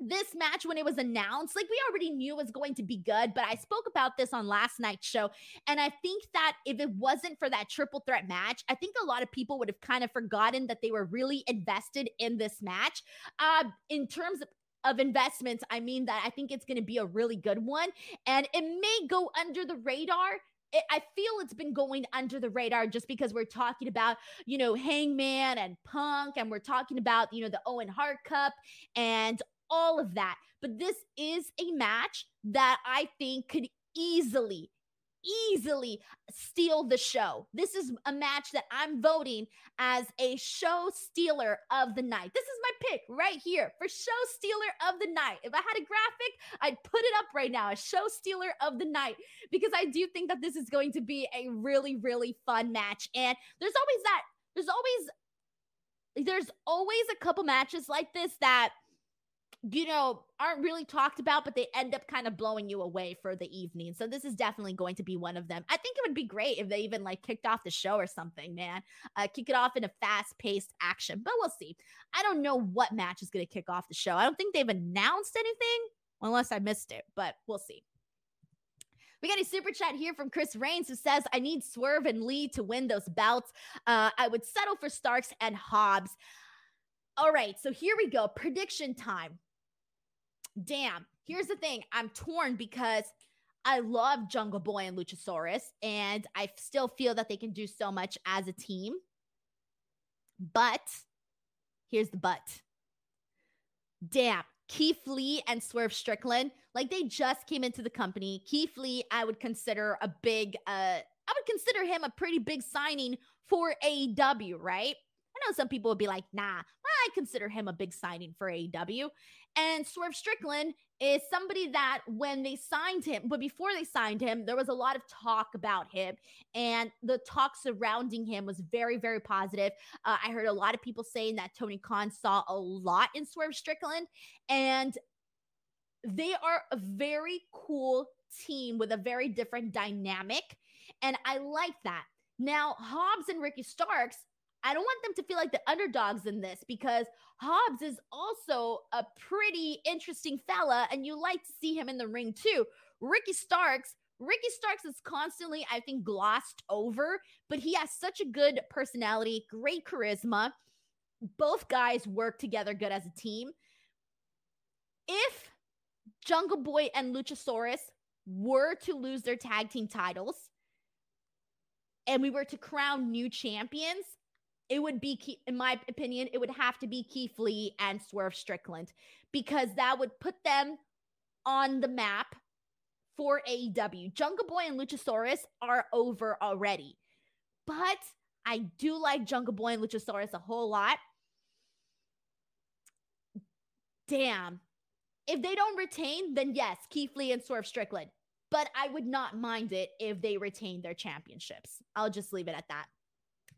this match when it was announced like we already knew it was going to be good but i spoke about this on last night's show and i think that if it wasn't for that triple threat match i think a lot of people would have kind of forgotten that they were really invested in this match uh, in terms of of investments, I mean that I think it's going to be a really good one. And it may go under the radar. It, I feel it's been going under the radar just because we're talking about, you know, Hangman and Punk, and we're talking about, you know, the Owen Hart Cup and all of that. But this is a match that I think could easily, easily steal the show. This is a match that I'm voting as a show stealer of the night. This is my pick right here for show stealer of the night. If I had a graphic, I'd put it up right now, a show stealer of the night, because I do think that this is going to be a really, really fun match. And there's always that, there's always there's always a couple matches like this that you know, aren't really talked about, but they end up kind of blowing you away for the evening. So this is definitely going to be one of them. I think it would be great if they even like kicked off the show or something, man. Uh, kick it off in a fast paced action, but we'll see. I don't know what match is going to kick off the show. I don't think they've announced anything unless I missed it, but we'll see. We got a super chat here from Chris Rains who says, I need Swerve and Lee to win those belts. Uh, I would settle for Starks and Hobbs. All right, so here we go. Prediction time damn, here's the thing I'm torn because I love Jungle Boy and Luchasaurus, and I still feel that they can do so much as a team. But here's the but. Damn, Keith Lee and Swerve Strickland, like they just came into the company. Keith Lee, I would consider a big, uh, I would consider him a pretty big signing for AEW, right? Know some people would be like, nah, I consider him a big signing for AEW. And Swerve Strickland is somebody that when they signed him, but before they signed him, there was a lot of talk about him, and the talk surrounding him was very, very positive. Uh, I heard a lot of people saying that Tony Khan saw a lot in Swerve Strickland, and they are a very cool team with a very different dynamic, and I like that. Now, Hobbs and Ricky Starks I don't want them to feel like the underdogs in this because Hobbs is also a pretty interesting fella, and you like to see him in the ring too. Ricky Starks, Ricky Starks is constantly, I think, glossed over, but he has such a good personality, great charisma. Both guys work together good as a team. If Jungle Boy and Luchasaurus were to lose their tag team titles and we were to crown new champions, it would be, key, in my opinion, it would have to be Keith Lee and Swerve Strickland because that would put them on the map for AEW. Jungle Boy and Luchasaurus are over already. But I do like Jungle Boy and Luchasaurus a whole lot. Damn. If they don't retain, then yes, Keith Lee and Swerve Strickland. But I would not mind it if they retain their championships. I'll just leave it at that.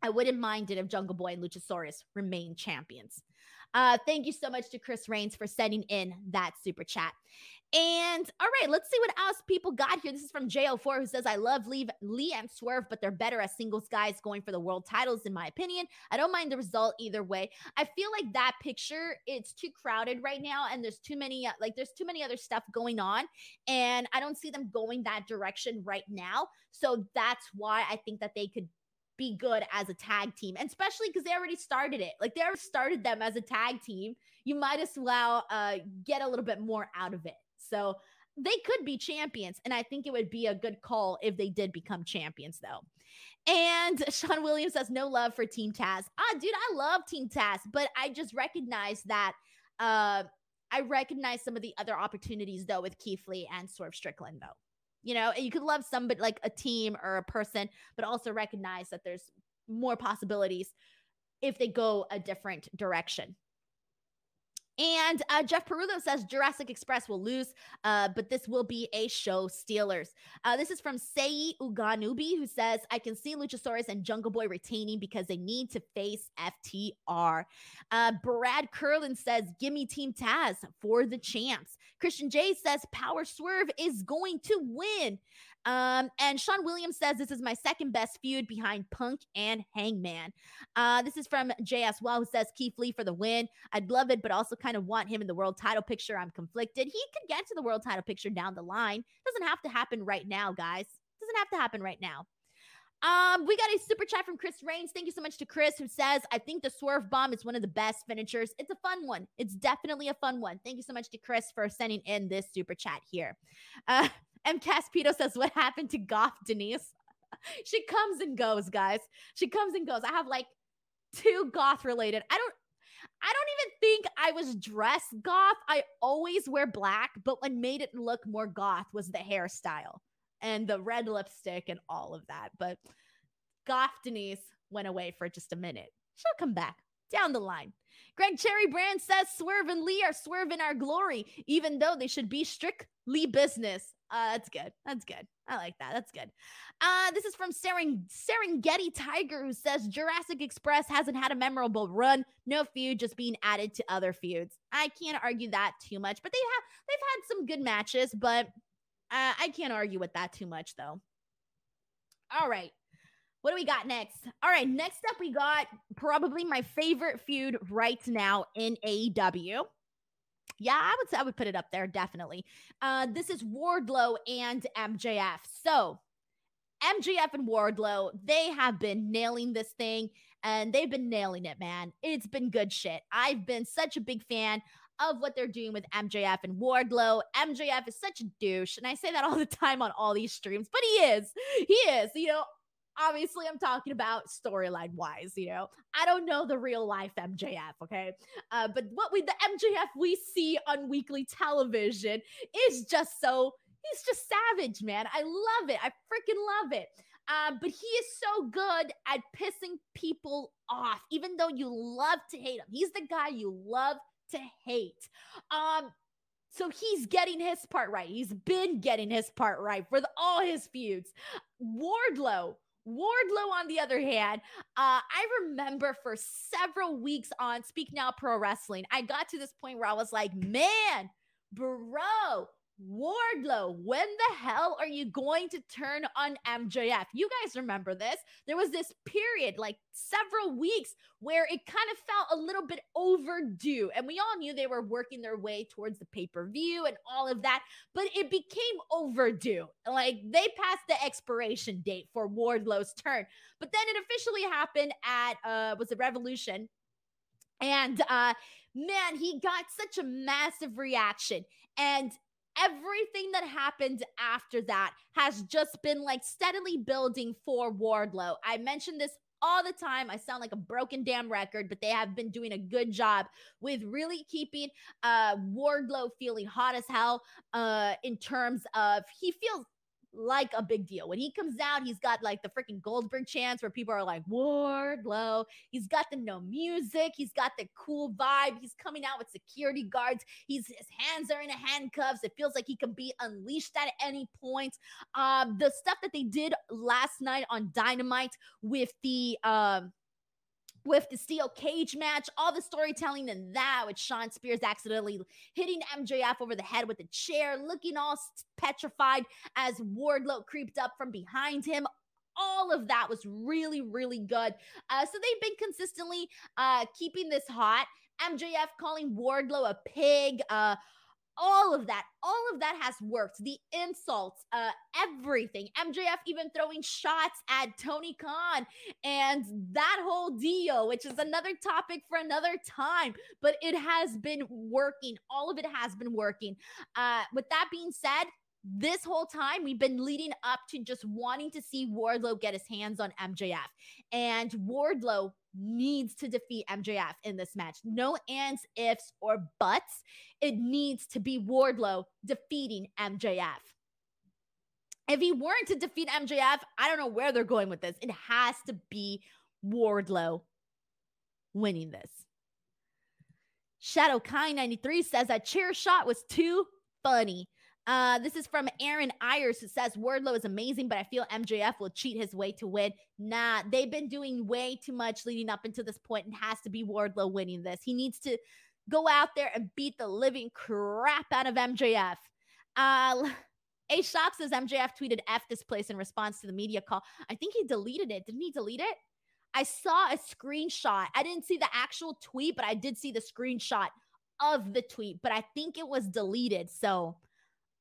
I wouldn't mind it if Jungle Boy and Luchasaurus remain champions. Uh, thank you so much to Chris Rains for sending in that super chat. And all right, let's see what else people got here. This is from JO4 who says, I love Lee, Lee and Swerve, but they're better as singles guys going for the world titles, in my opinion. I don't mind the result either way. I feel like that picture, it's too crowded right now, and there's too many, uh, like, there's too many other stuff going on. And I don't see them going that direction right now. So that's why I think that they could be good as a tag team, and especially because they already started it. Like they already started them as a tag team. You might as well uh, get a little bit more out of it. So they could be champions, and I think it would be a good call if they did become champions, though. And Sean Williams has no love for Team Taz. Ah, dude, I love Team Taz, but I just recognize that. Uh, I recognize some of the other opportunities though with Keith Lee and Swerve Strickland though. You know, you could love somebody like a team or a person, but also recognize that there's more possibilities if they go a different direction. And uh, Jeff Perullo says Jurassic Express will lose, uh, but this will be a show stealers. Uh, this is from Sei Uganubi, who says, I can see Luchasaurus and Jungle Boy retaining because they need to face FTR. Uh, Brad Curlin says, Give me Team Taz for the champs. Christian J says, Power Swerve is going to win. Um, and Sean Williams says this is my second best feud behind Punk and Hangman. Uh, this is from JS Well, who says Keith Lee for the win. I'd love it, but also kind of want him in the world title picture. I'm conflicted. He could get to the world title picture down the line. Doesn't have to happen right now, guys. Doesn't have to happen right now. Um, we got a super chat from Chris Rains. Thank you so much to Chris, who says, I think the swerve bomb is one of the best finishers. It's a fun one. It's definitely a fun one. Thank you so much to Chris for sending in this super chat here. Uh, M. Caspito says, What happened to Goth Denise? she comes and goes, guys. She comes and goes. I have like two goth related. I don't I don't even think I was dressed goth. I always wear black, but what made it look more goth was the hairstyle and the red lipstick and all of that. But goth Denise went away for just a minute. She'll come back. down the line. Greg Cherry Brand says Swerve and Lee are swerving our glory, even though they should be strictly business. Uh, that's good. That's good. I like that. That's good. Uh, this is from Seren- Serengeti Tiger, who says Jurassic Express hasn't had a memorable run. No feud, just being added to other feuds. I can't argue that too much, but they have they've had some good matches, but uh, I can't argue with that too much, though. All right. What do we got next? All right, next up we got probably my favorite feud right now in AEW. Yeah, I would say I would put it up there definitely. Uh, this is Wardlow and MJF. So MJF and Wardlow, they have been nailing this thing and they've been nailing it, man. It's been good shit. I've been such a big fan of what they're doing with MJF and Wardlow. MJF is such a douche, and I say that all the time on all these streams, but he is. He is. You know, obviously I'm talking about storyline wise, you know. I don't know the real life MJF, okay? Uh, but what we the MJF we see on weekly television is just so he's just savage, man. I love it. I freaking love it. Uh, but he is so good at pissing people off, even though you love to hate him. He's the guy you love to hate. Um, so he's getting his part right. He's been getting his part right for the, all his feuds. Wardlow Wardlow, on the other hand, uh, I remember for several weeks on Speak Now Pro Wrestling, I got to this point where I was like, man, bro, Wardlow, when the hell are you going to turn on MJF? You guys remember this? There was this period, like several weeks, where it kind of felt a little bit overdue. And we all knew they were working their way towards the pay per view and all of that, but it became overdue. Like they passed the expiration date for Wardlow's turn. But then it officially happened at, uh, was it Revolution? And, uh, man, he got such a massive reaction. And everything that happened after that has just been like steadily building for Wardlow. I mentioned this all the time. I sound like a broken damn record, but they have been doing a good job with really keeping uh Wardlow feeling hot as hell uh in terms of he feels like a big deal. When he comes out, he's got like the freaking Goldberg chants where people are like, Wardlow. He's got the no music. He's got the cool vibe. He's coming out with security guards. He's his hands are in handcuffs. It feels like he can be unleashed at any point. Um, the stuff that they did last night on Dynamite with the um with the steel cage match, all the storytelling and that with Shawn Spears accidentally hitting MJF over the head with a chair, looking all petrified as Wardlow creeped up from behind him. All of that was really, really good. Uh, so they've been consistently uh, keeping this hot. MJF calling Wardlow a pig. Uh, all of that all of that has worked. The insults uh everything. Mjf even throwing shots at tony khan and that whole deal which is another topic for another time but it has been working. All of it has been working. Uh with that being said this whole time we've been leading up to just wanting to see Wardlow get his hands on MJF. And Wardlow needs to defeat MJF in this match. No ands, ifs, or buts. It needs to be Wardlow defeating MJF. If he weren't to defeat MJF, I don't know where they're going with this. It has to be Wardlow winning this. Shadow Kai 93 says that chair shot was too funny. Uh, this is from Aaron Ayers who says Wardlow is amazing, but I feel MJF will cheat his way to win. Nah, they've been doing way too much leading up until this point and has to be Wardlow winning this. He needs to go out there and beat the living crap out of MJF. Uh, A Shock says MJF tweeted F this place in response to the media call. I think he deleted it. Didn't he delete it? I saw a screenshot. I didn't see the actual tweet, but I did see the screenshot of the tweet, but I think it was deleted. So,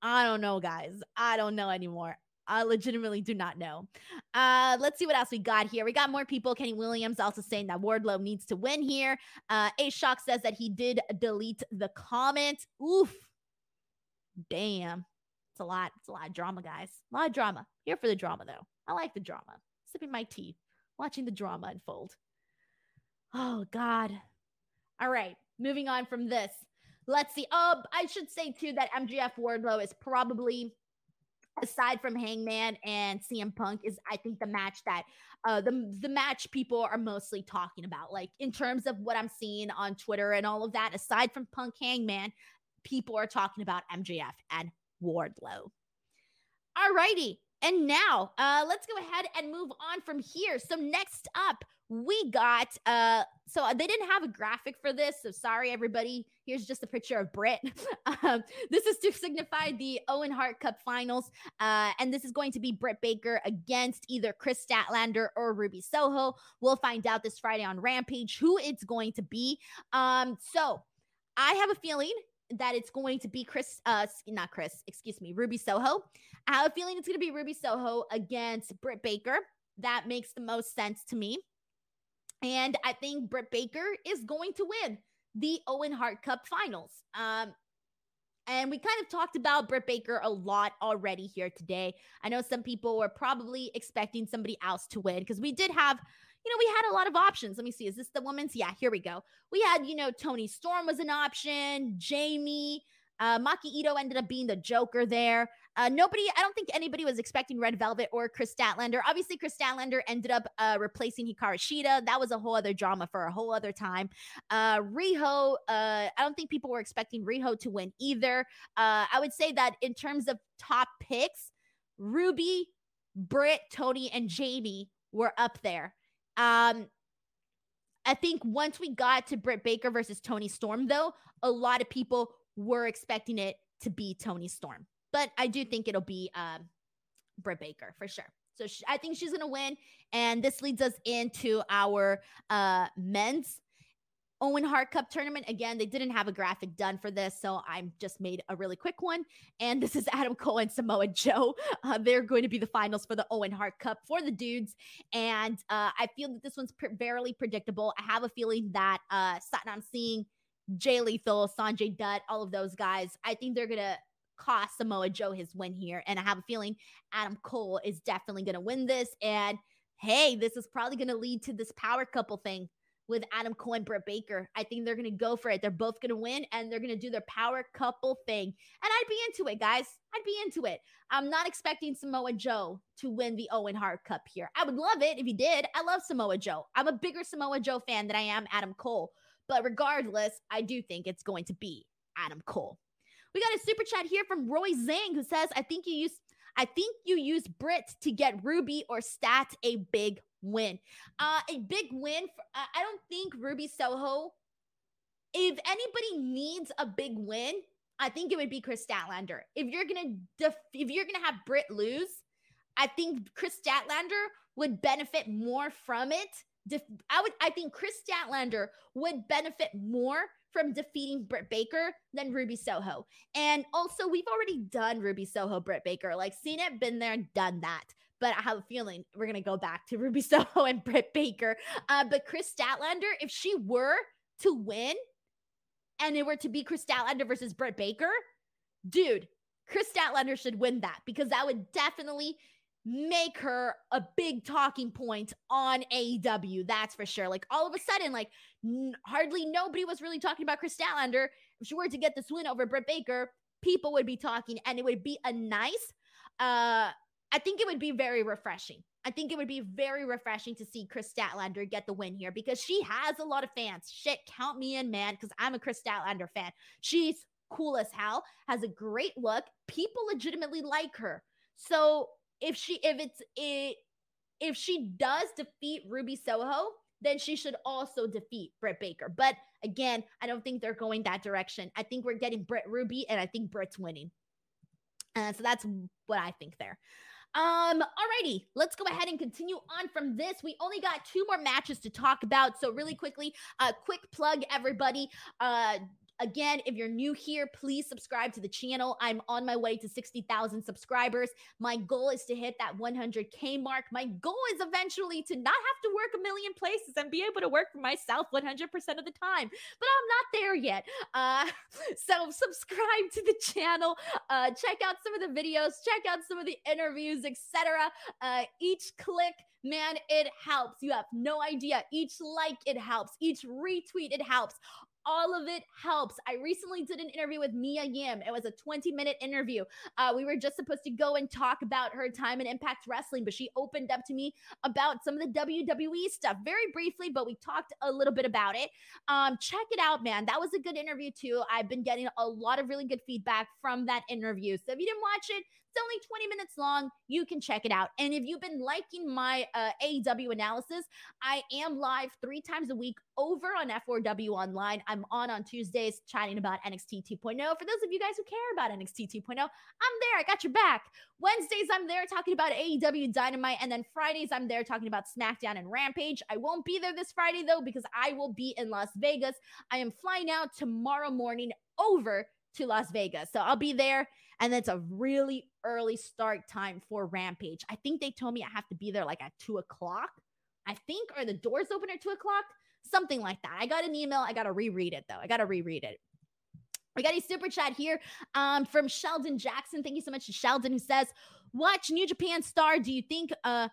I don't know, guys. I don't know anymore. I legitimately do not know. Uh, let's see what else we got here. We got more people. Kenny Williams also saying that Wardlow needs to win here. Uh, A Shock says that he did delete the comment. Oof. Damn. It's a lot. It's a lot of drama, guys. A lot of drama. Here for the drama, though. I like the drama. Sipping my tea, watching the drama unfold. Oh, God. All right. Moving on from this. Let's see. Oh, I should say too that MJF Wardlow is probably aside from Hangman and CM Punk is I think the match that uh the the match people are mostly talking about like in terms of what I'm seeing on Twitter and all of that aside from Punk Hangman people are talking about MJF and Wardlow. Alrighty. And now, uh, let's go ahead and move on from here. So next up, we got uh so they didn't have a graphic for this so sorry everybody. Here's just a picture of Britt um, this is to signify the Owen Hart Cup finals uh and this is going to be Britt Baker against either Kris Statlander or Ruby Soho. We'll find out this Friday on Rampage who it's going to be. Um so I have a feeling that it's going to be Kris, uh, not Kris, excuse me, Ruby Soho. I have a feeling it's going to be Ruby Soho against Britt Baker. That makes the most sense to me. And I think Britt Baker is going to win the Owen Hart Cup finals. Um, and we kind of talked about Britt Baker a lot already here today. I know some people were probably expecting somebody else to win because we did have, you know, we had a lot of options. Let me see. Is this the woman's? Yeah, here we go. We had, you know, Toni Storm was an option, Jamie, uh, Maki Itoh ended up being the Joker there. Uh, nobody, I don't think anybody was expecting Red Velvet or Kris Statlander. Obviously, Kris Statlander ended up uh, replacing Hikaru Shida. That was a whole other drama for a whole other time. Uh, Riho, uh, I don't think people were expecting Riho to win either. Uh, I would say that in terms of top picks, Ruby, Britt, Toni, and Jamie were up there. Um, I think once we got to Britt Baker versus Toni Storm, though, a lot of people we're expecting it to be Toni Storm. But I do think it'll be um, Britt Baker for sure. So she, I think she's going to win. And this leads us into our uh, men's Owen Hart Cup tournament. Again, they didn't have a graphic done for this, so I'm just made a really quick one. And this is Adam Cole and Samoa Joe. Uh, they're going to be the finals for the Owen Hart Cup for the dudes. And uh, I feel that this one's pr- very predictable. I have a feeling that uh, I'm seeing – Jay Lethal, Sanjay Dutt, all of those guys. I think they're gonna cost Samoa Joe his win here, and I have a feeling Adam Cole is definitely gonna win this. And hey, this is probably gonna lead to this power couple thing with Adam Cole and Britt Baker. I think they're gonna go for it. They're both gonna win, and they're gonna do their power couple thing. And I'd be into it, guys. I'd be into it. I'm not expecting Samoa Joe to win the Owen Hart Cup here. I would love it if he did. I love Samoa Joe. I'm a bigger Samoa Joe fan than I am Adam Cole. But regardless, I do think it's going to be Adam Cole. We got a super chat here from Roy Zhang who says, I think you use I think you use Britt to get Ruby or Stat a big win. Uh a big win for, uh, I don't think Ruby Soho if anybody needs a big win, I think it would be Kris Statlander. If you're gonna def- if you're gonna have Britt lose, I think Kris Statlander would benefit more from it Def- I would I think Kris Statlander would benefit more from defeating Britt Baker than Ruby Soho. And also, we've already done Ruby Soho, Britt Baker. Like, seen it, been there, done that. But I have a feeling we're gonna go back to Ruby Soho and Britt Baker. Uh, but Kris Statlander, if she were to win, and it were to be Kris Statlander versus Britt Baker, dude, Kris Statlander should win that because that would definitely make her a big talking point on AEW. That's for sure. Like all of a sudden, like n- hardly nobody was really talking about Kris Statlander. If she were to get this win over Britt Baker, people would be talking, and it would be a nice. Uh, I think it would be very refreshing. I think it would be very refreshing to see Kris Statlander get the win here because she has a lot of fans. Shit, count me in, man, because I'm a Kris Statlander fan. She's cool as hell, has a great look. People legitimately like her. So if she if it's it if she does defeat Ruby Soho, then she should also defeat Britt Baker. But again, I don't think they're going that direction. I think we're getting Britt Ruby, and I think Britt's winning. Uh, so that's what I think there. Um, alrighty, let's go ahead and continue on from this. We only got two more matches to talk about. So, really quickly, a uh, quick plug, everybody. Uh, Again, if you're new here, please subscribe to the channel. I'm on my way to 60,000 subscribers. My goal is to hit that 100K mark. My goal is eventually to not have to work a million places and be able to work for myself 100% of the time. But I'm not there yet. Uh, so subscribe to the channel. Uh, check out some of the videos. Check out some of the interviews, etc. Uh, each click man, it helps. You have no idea. Each like, it helps. Each retweet, it helps all of it helps. I recently did an interview with Mia Yim. It was a 20 minute interview. Uh, we were just supposed to go and talk about her time in Impact Wrestling, but she opened up to me about some of the WWE stuff very briefly, but we talked a little bit about it. Um, check it out, man. That was a good interview, too. I've been getting a lot of really good feedback from that interview. So if you didn't watch it, it's only 20 minutes long. You can check it out. And if you've been liking my uh, AEW analysis, I am live three times a week over on F4W Online. I'm on on Tuesdays chatting about NXT 2.0. For those of you guys who care about NXT 2.0, I'm there. I got your back. Wednesdays, I'm there talking about AEW Dynamite. And then Fridays, I'm there talking about SmackDown and Rampage. I won't be there this Friday, though, because I will be in Las Vegas. I am flying out tomorrow morning over to Las Vegas. So I'll be there. And it's a really early start time for Rampage. I think they told me I have to be there like at two o'clock. I think, or the doors open at two o'clock, something like that. I got an email. I got to reread it though. I got to reread it. We got a super chat here um, from Sheldon Jackson. Thank you so much to Sheldon who says, Watch New Japan star. Do you think, uh,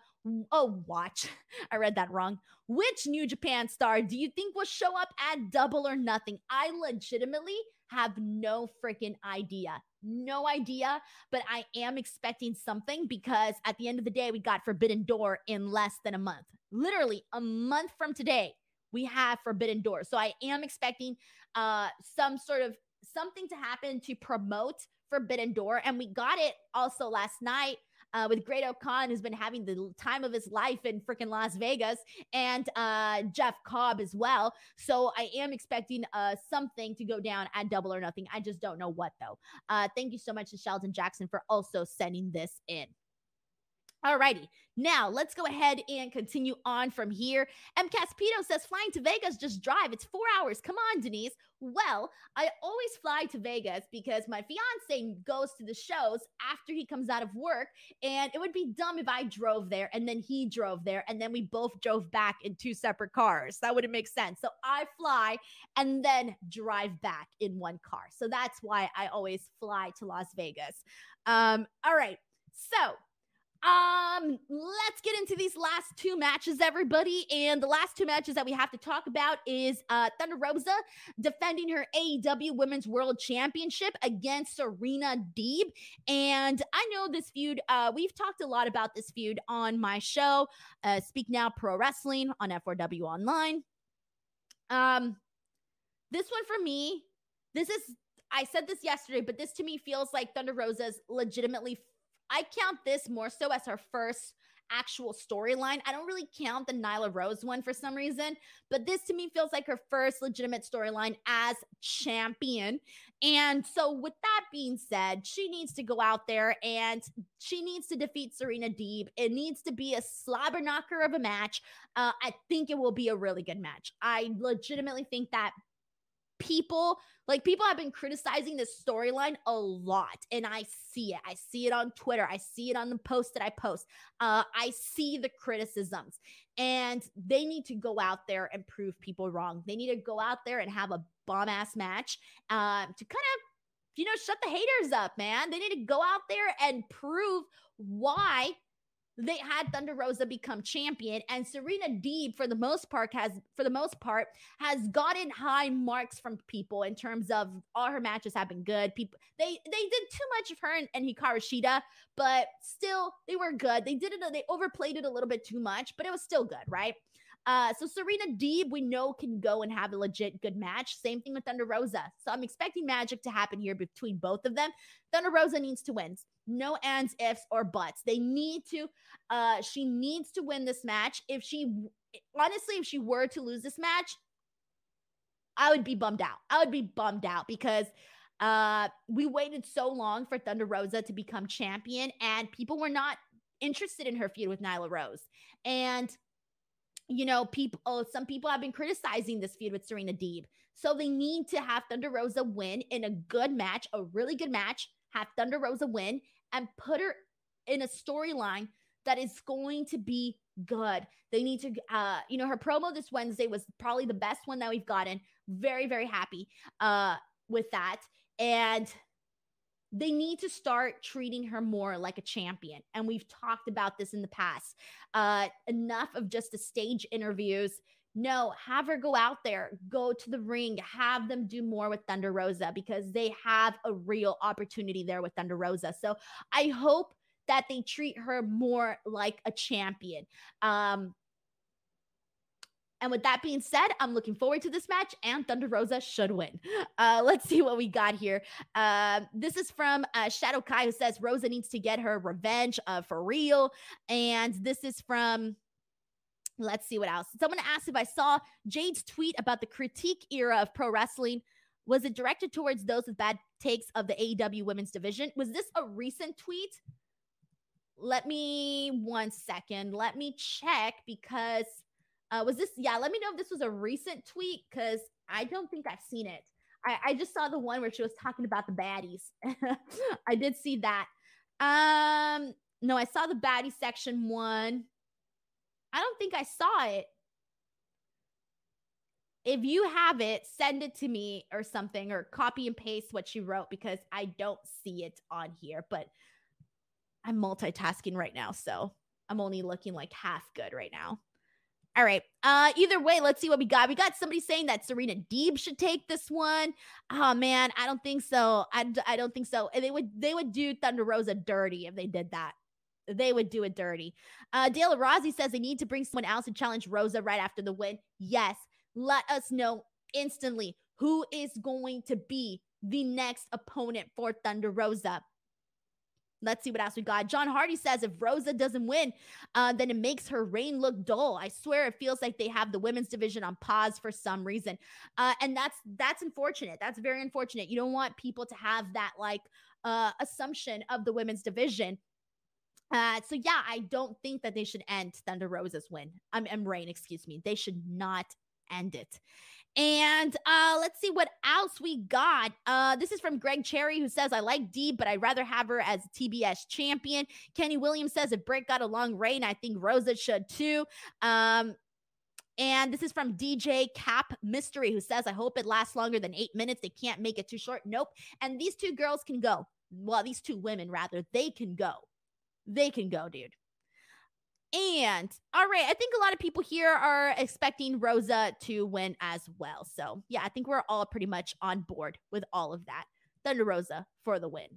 oh, watch. I read that wrong. Which New Japan star do you think will show up at double or nothing? I legitimately have no freaking idea. No idea, but I am expecting something because at the end of the day, we got Forbidden Door in less than a month. Literally a month from today, we have Forbidden Door. So I am expecting uh some sort of something to happen to promote Forbidden Door. And we got it also last night uh, with Great-O-Khan, who's been having the time of his life in freaking Las Vegas, and uh, Jeff Cobb as well. So I am expecting uh, something to go down at Double or Nothing. I just don't know what though. Uh, thank you so much to Sheldon Jackson for also sending this in. Alrighty, now let's go ahead and continue on from here. M. Caspito says flying to Vegas, just drive. It's four hours. Come on, Denise. Well, I always fly to Vegas because my fiance goes to the shows after he comes out of work, and it would be dumb if I drove there and then he drove there and then we both drove back in two separate cars. That wouldn't make sense. So I fly and then drive back in one car. So that's why I always fly to Las Vegas. Um, all right. So um, let's get into these last two matches, everybody. And the last two matches that we have to talk about is uh Thunder Rosa defending her AEW Women's World Championship against Serena Deeb. And I know this feud, uh, we've talked a lot about this feud on my show, uh, Speak Now Pro Wrestling on F4W Online. Um, this one for me, this is I said this yesterday, but this to me feels like Thunder Rosa's legitimately I count this more so as her first actual storyline. I don't really count the Nyla Rose one for some reason, but this to me feels like her first legitimate storyline as champion. And so, with that being said, she needs to go out there and she needs to defeat Serena Deeb. It needs to be a slobber knocker of a match. Uh, I think it will be a really good match. I legitimately think that people like people have been criticizing this storyline a lot and i see it. I see it on twitter. I see it on the post that i post. Uh, i see the criticisms and they need to go out there and prove people wrong. They need to go out there and have a bomb ass match uh, to kind of you know shut the haters up man. They need to go out there and prove why they had Thunder Rosa become champion, and Serena Deeb, for the most part, has for the most part has gotten high marks from people in terms of all her matches have been good. People they they did too much of her and, and Hikaru Shida, but still they were good. They did it, they overplayed it a little bit too much, but it was still good, right? Uh, so Serena Deeb, we know can go and have a legit good match. Same thing with Thunder Rosa. So I'm expecting magic to happen here between both of them. Thunder Rosa needs to win. No ands, ifs, or buts. They need to. Uh, she needs to win this match. If she, honestly, if she were to lose this match, I would be bummed out. I would be bummed out because uh, we waited so long for Thunder Rosa to become champion, and people were not interested in her feud with Nyla Rose. And you know, people, oh, some people have been criticizing this feud with Serena Deeb. So they need to have Thunder Rosa win in a good match, a really good match, have Thunder Rosa win and put her in a storyline that is going to be good. They need to, uh, you know, her promo this Wednesday was probably the best one that we've gotten. Very, very happy uh, with that. And they need to start treating her more like a champion. And we've talked about this in the past. Uh, enough of just the stage interviews. No, have her go out there, go to the ring, have them do more with Thunder Rosa because they have a real opportunity there with Thunder Rosa. So I hope that they treat her more like a champion. Um, and with that being said, I'm looking forward to this match, and Thunder Rosa should win. Uh, let's see what we got here. Uh, this is from uh, Shadow Kai, who says Rosa needs to get her revenge uh, for real. And this is from Let's see what else. Someone asked if I saw Jade's tweet about the critique era of pro wrestling. Was it directed towards those with bad takes of the AEW women's division? Was this a recent tweet? Let me one second. Let me check because uh, was this? Yeah, let me know if this was a recent tweet because I don't think I've seen it. I, I just saw the one where she was talking about the baddies. I did see that. Um, no, I saw the baddie section one. I don't think I saw it. If you have it, send it to me or something, or copy and paste what she wrote because I don't see it on here. But I'm multitasking right now, so I'm only looking like half good right now. All right. Uh, either way, let's see what we got. We got somebody saying that Serena Deeb should take this one. Oh man, I don't think so. I, I don't think so. And they would they would do Thunder Rosa dirty if they did that they would do it dirty. Uh, Dale Rossi says they need to bring someone else to challenge Rosa right after the win. Yes, let us know instantly who is going to be the next opponent for Thunder Rosa. Let's see what else we got. John Hardy says if Rosa doesn't win, uh, then it makes her reign look dull. I swear it feels like they have the women's division on pause for some reason, uh, and that's that's unfortunate. That's very unfortunate. You don't want people to have that like uh, assumption of the women's division uh, so yeah, I don't think that they should end Thunder Rosa's win. I'm um, Reign, excuse me. They should not end it. And uh, let's see what else we got. Uh, this is from Greg Cherry, who says, I like Dee, but I'd rather have her as TBS champion. Kenny Williams says, if Britt got a long reign, I think Rosa should too. Um, and this is from DJ Cap Mystery, who says, I hope it lasts longer than eight minutes. They can't make it too short. Nope. And these two girls can go. Well, these two women, rather, they can go they can go, dude. And all right, I think a lot of people here are expecting Rosa to win as well. So, yeah, I think we're all pretty much on board with all of that. Thunder Rosa for the win.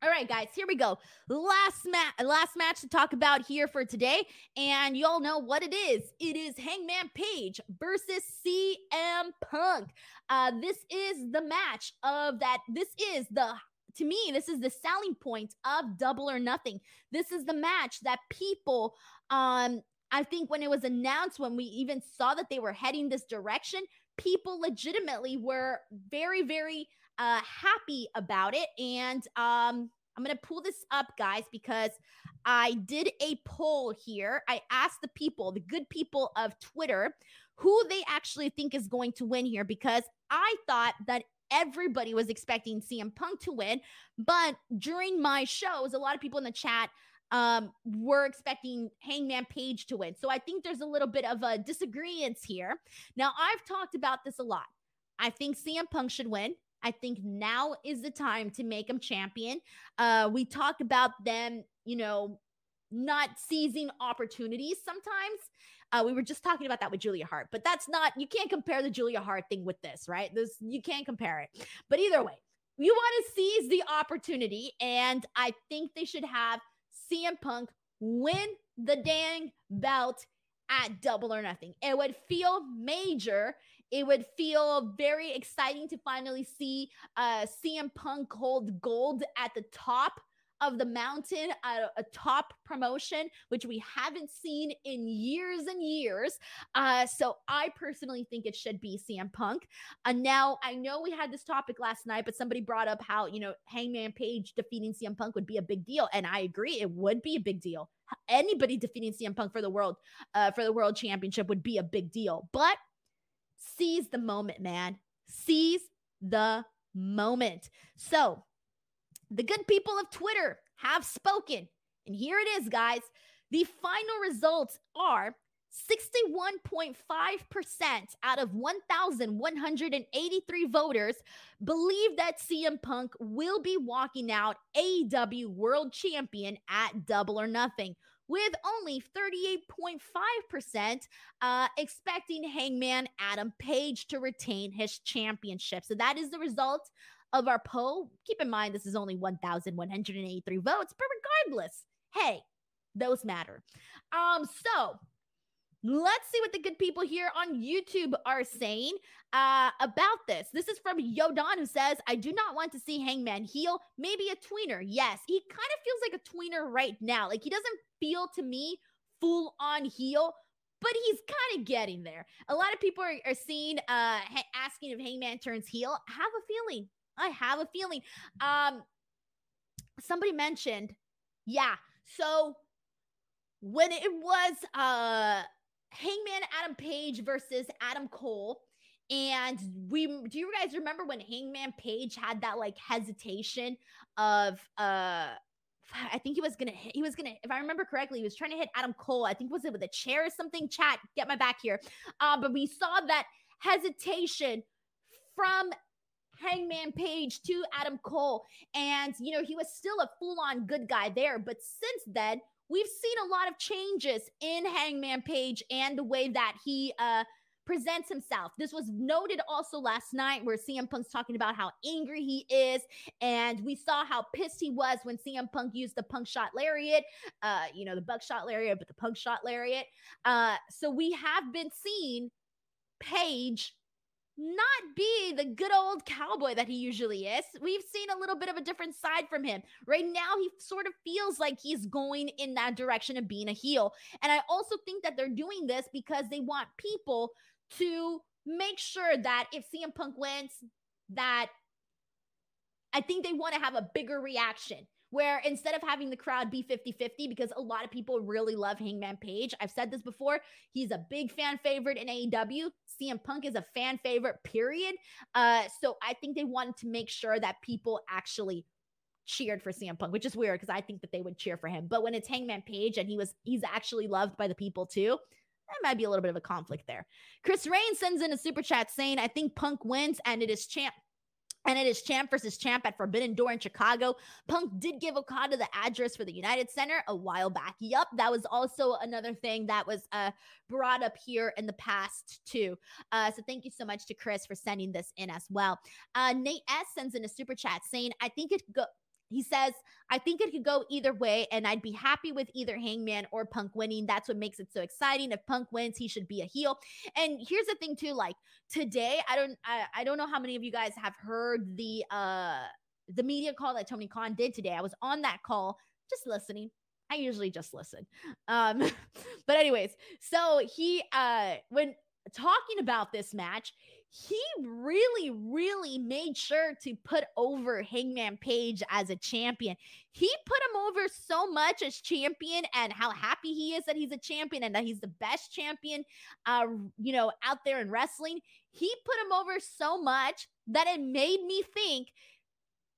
All right, guys, here we go. Last match, last match to talk about here for today, and y'all know what it is. It is Hangman Page versus CM Punk. Uh, this is the match of that. This is the to me, this is the selling point of double or nothing. This is the match that people, um, I think when it was announced, when we even saw that they were heading this direction, people legitimately were very, very uh, happy about it. And um, I'm going to pull this up, guys, because I did a poll here. I asked the people, the good people of Twitter, who they actually think is going to win here because I thought that everybody was expecting CM Punk to win. But during my shows, a lot of people in the chat um, were expecting Hangman Page to win. So I think there's a little bit of a disagreement here. Now, I've talked about this a lot. I think CM Punk should win. I think now is the time to make him champion. Uh, we talk about them, you know, not seizing opportunities sometimes. Uh, we were just talking about that with Julia Hart, but that's not, you can't compare the Julia Hart thing with this, right? This, you can't compare it. But either way, you want to seize the opportunity. And I think they should have CM Punk win the dang belt at double or nothing. It would feel major. It would feel very exciting to finally see uh, CM Punk hold gold at the top of the mountain, a, a, top promotion, which we haven't seen in years and years. Uh, so I personally think it should be CM Punk. Uh, now, I know we had this topic last night, but somebody brought up how, you know, Hangman Page defeating CM Punk would be a big deal. And I agree, it would be a big deal. Anybody defeating CM Punk for the world, uh, for the world championship would be a big deal. But seize the moment, man. Seize the moment. So the good people of Twitter have spoken. And here it is, guys. The final results are 61.5% out of 1,183 voters believe that CM Punk will be walking out AEW World Champion at Double or Nothing, with only 38.5% uh, expecting Hangman Adam Page to retain his championship. So that is the result of our poll. Keep in mind, this is only 1,183 votes, but regardless, hey, those matter. Um, so Let's see what the good people here on YouTube are saying uh, about this. This is from Yodon, who says, I do not want to see Hangman heel. Maybe a tweener. Yes, he kind of feels like a tweener right now. Like he doesn't feel to me full on heel, but he's kind of getting there. A lot of people are, are seeing, uh, asking if Hangman turns heel. I have a feeling. I have a feeling. Um, somebody mentioned, yeah. So when it was, uh, Hangman Adam Page versus Adam Cole. And we do you guys remember when Hangman Page had that like hesitation of uh I think he was gonna hit, he was gonna, if I remember correctly, he was trying to hit Adam Cole. I think was it with a chair or something. Chat, get my back here. Uh, but we saw that hesitation from Hangman Page to Adam Cole. And, you know, he was still a full on good guy there. But since then, we've seen a lot of changes in Hangman Page and the way that he uh presents himself. This was noted also last night where CM Punk's talking about how angry he is. And we saw how pissed he was when CM Punk used the punk shot lariat, uh, you know, the buckshot lariat, but the punk shot lariat. Uh, so we have been seeing Page not be the good old cowboy that he usually is. We've seen a little bit of a different side from him. Right now, he sort of feels like he's going in that direction of being a heel. And I also think that they're doing this because they want people to make sure that if CM Punk wins, that I think they want to have a bigger reaction where instead of having the crowd be 50 50, because a lot of people really love Hangman Page, I've said this before, he's a big fan favorite in AEW. CM Punk is a fan favorite, period. Uh, so I think they wanted to make sure that people actually cheered for CM Punk, which is weird because I think that they would cheer for him. But when it's Hangman Page and he was he's actually loved by the people too, that might be a little bit of a conflict there. Chris Rain sends in a super chat saying, I think Punk wins and it is champ and it is champ versus champ at Forbidden Door in Chicago. Punk did give Okada the address for the United Center a while back. Yup, that was also another thing that was uh, brought up here in the past too. Uh, so thank you so much to Chris for sending this in as well. Uh, Nate S sends in a super chat saying, "I think it go." He says, I think it could go either way, and I'd be happy with either Hangman or Punk winning. That's what makes it so exciting. If Punk wins, he should be a heel. And here's the thing, too. Like today, I don't I, I don't know how many of you guys have heard the uh the media call that Tony Khan did today. I was on that call just listening. I usually just listen. Um, but anyways, so he uh when talking about this match, he really, really made sure to put over Hangman Page as a champion. He put him over so much as champion and how happy he is that he's a champion and that he's the best champion, uh, you know, out there in wrestling. He put him over so much that it made me think,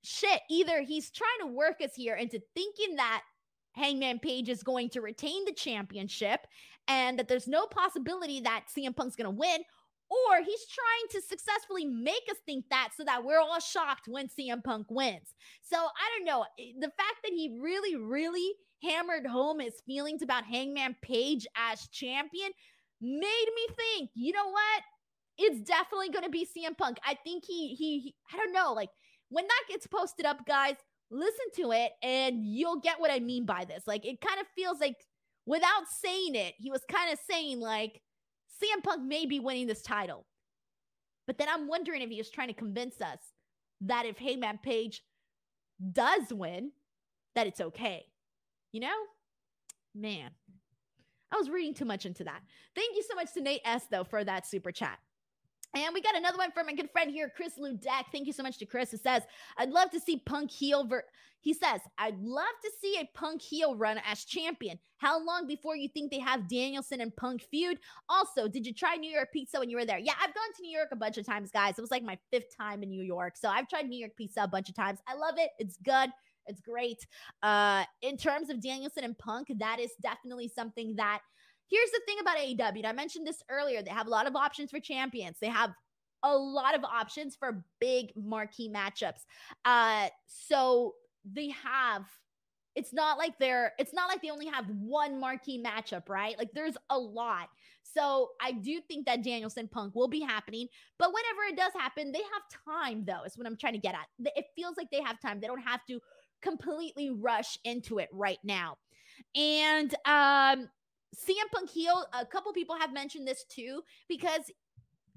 shit, either he's trying to work us here into thinking that Hangman Page is going to retain the championship and that there's no possibility that CM Punk's going to win, or he's trying to successfully make us think that so that we're all shocked when CM Punk wins. So I don't know. Eh, the fact that he really, really hammered home his feelings about Hangman Page as champion made me think, you know what? It's definitely going to be CM Punk. I think he, he, he, I don't know, like when that gets posted up, guys, listen to it and you'll get what I mean by this. Like it kind of feels like without saying it, he was kind of saying like, CM Punk may be winning this title. But then I'm wondering if he was trying to convince us that if Hangman Page does win, that it's okay. You know? Man, I was reading too much into that. Thank you so much to Nate S, though, for that super chat. And we got another one from a good friend here, Chris Ludek. Thank you so much to Chris. It says, I'd love to see Punk heel. Ver- he says, I'd love to see a Punk heel run as champion. How long before you think they have Danielson and Punk feud? Also, did you try New York pizza when you were there? Yeah, I've gone to New York a bunch of times, guys. It was like my fifth time in New York. So I've tried New York pizza a bunch of times. I love it. It's good. It's great. Uh, in terms of Danielson and Punk, that is definitely something that Here's the thing about AEW. And I mentioned this earlier. They have a lot of options for champions. They have a lot of options for big marquee matchups. Uh, so they have It's not like they're it's not like they only have one marquee matchup, right? Like there's a lot. So I do think that Danielson Punk will be happening. But whenever it does happen, they have time though, is what I'm trying to get at. It feels like they have time. They don't have to completely rush into it right now. And um CM Punk heel, a couple people have mentioned this too, because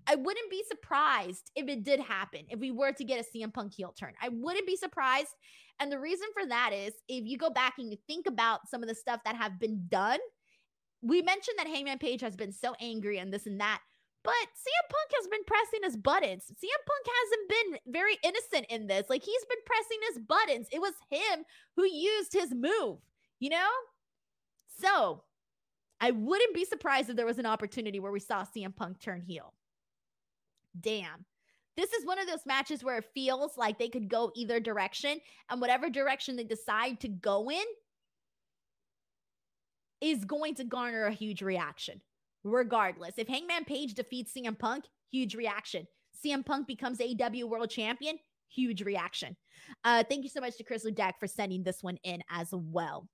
I wouldn't be surprised if it did happen, if we were to get a CM Punk heel turn. I wouldn't be surprised. And the reason for that is if you go back and you think about some of the stuff that have been done, we mentioned that Hangman Page has been so angry and this and that. But CM Punk has been pressing his buttons. CM Punk hasn't been very innocent in this. Like he's been pressing his buttons. It was him who used his move, you know? So I wouldn't be surprised if there was an opportunity where we saw CM Punk turn heel. Damn. This is one of those matches where it feels like they could go either direction, and whatever direction they decide to go in is going to garner a huge reaction, regardless. If Hangman Page defeats CM Punk, huge reaction. CM Punk becomes AEW World Champion, huge reaction. Uh, thank you so much to Chris Ludak for sending this one in as well.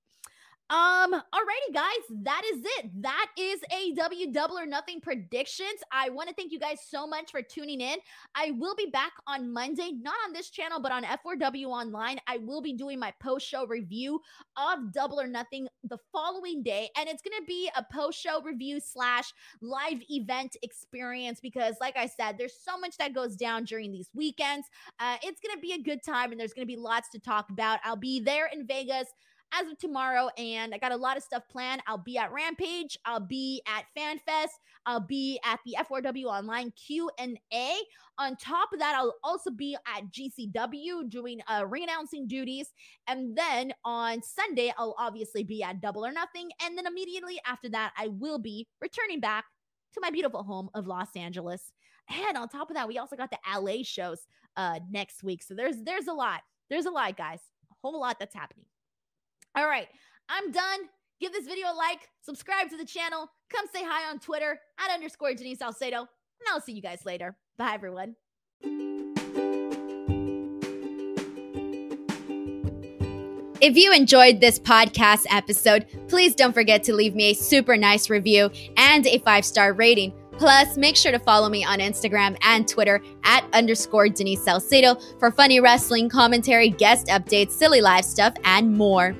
Um, alrighty, guys, that is it. That is AEW double or nothing predictions. I want to thank you guys so much for tuning in. I will be back on Monday, not on this channel, but on F4W Online. I will be doing my post-show review of double or nothing the following day, and it's gonna be a post-show review slash live event experience because, like I said, there's so much that goes down during these weekends. Uh, it's gonna be a good time, and there's gonna be lots to talk about. I'll be there in Vegas as of tomorrow. And I got a lot of stuff planned. I'll be at Rampage. I'll be at FanFest. I'll be at the F4W Online Q&A. On top of that, I'll also be at GCW doing uh, re-announcing duties. And then on Sunday, I'll obviously be at Double or Nothing. And then immediately after that, I will be returning back to my beautiful home of Los Angeles. And on top of that, we also got the LA shows uh, next week. So there's there's a lot. There's a lot, guys. A whole lot that's happening. All right, I'm done. Give this video a like, subscribe to the channel, come say hi on Twitter at underscore Denise Salcedo, and I'll see you guys later. Bye, everyone. If you enjoyed this podcast episode, please don't forget to leave me a super nice review and a five star rating. Plus, make sure to follow me on Instagram and Twitter at underscore Denise Salcedo for funny wrestling commentary, guest updates, silly live stuff, and more.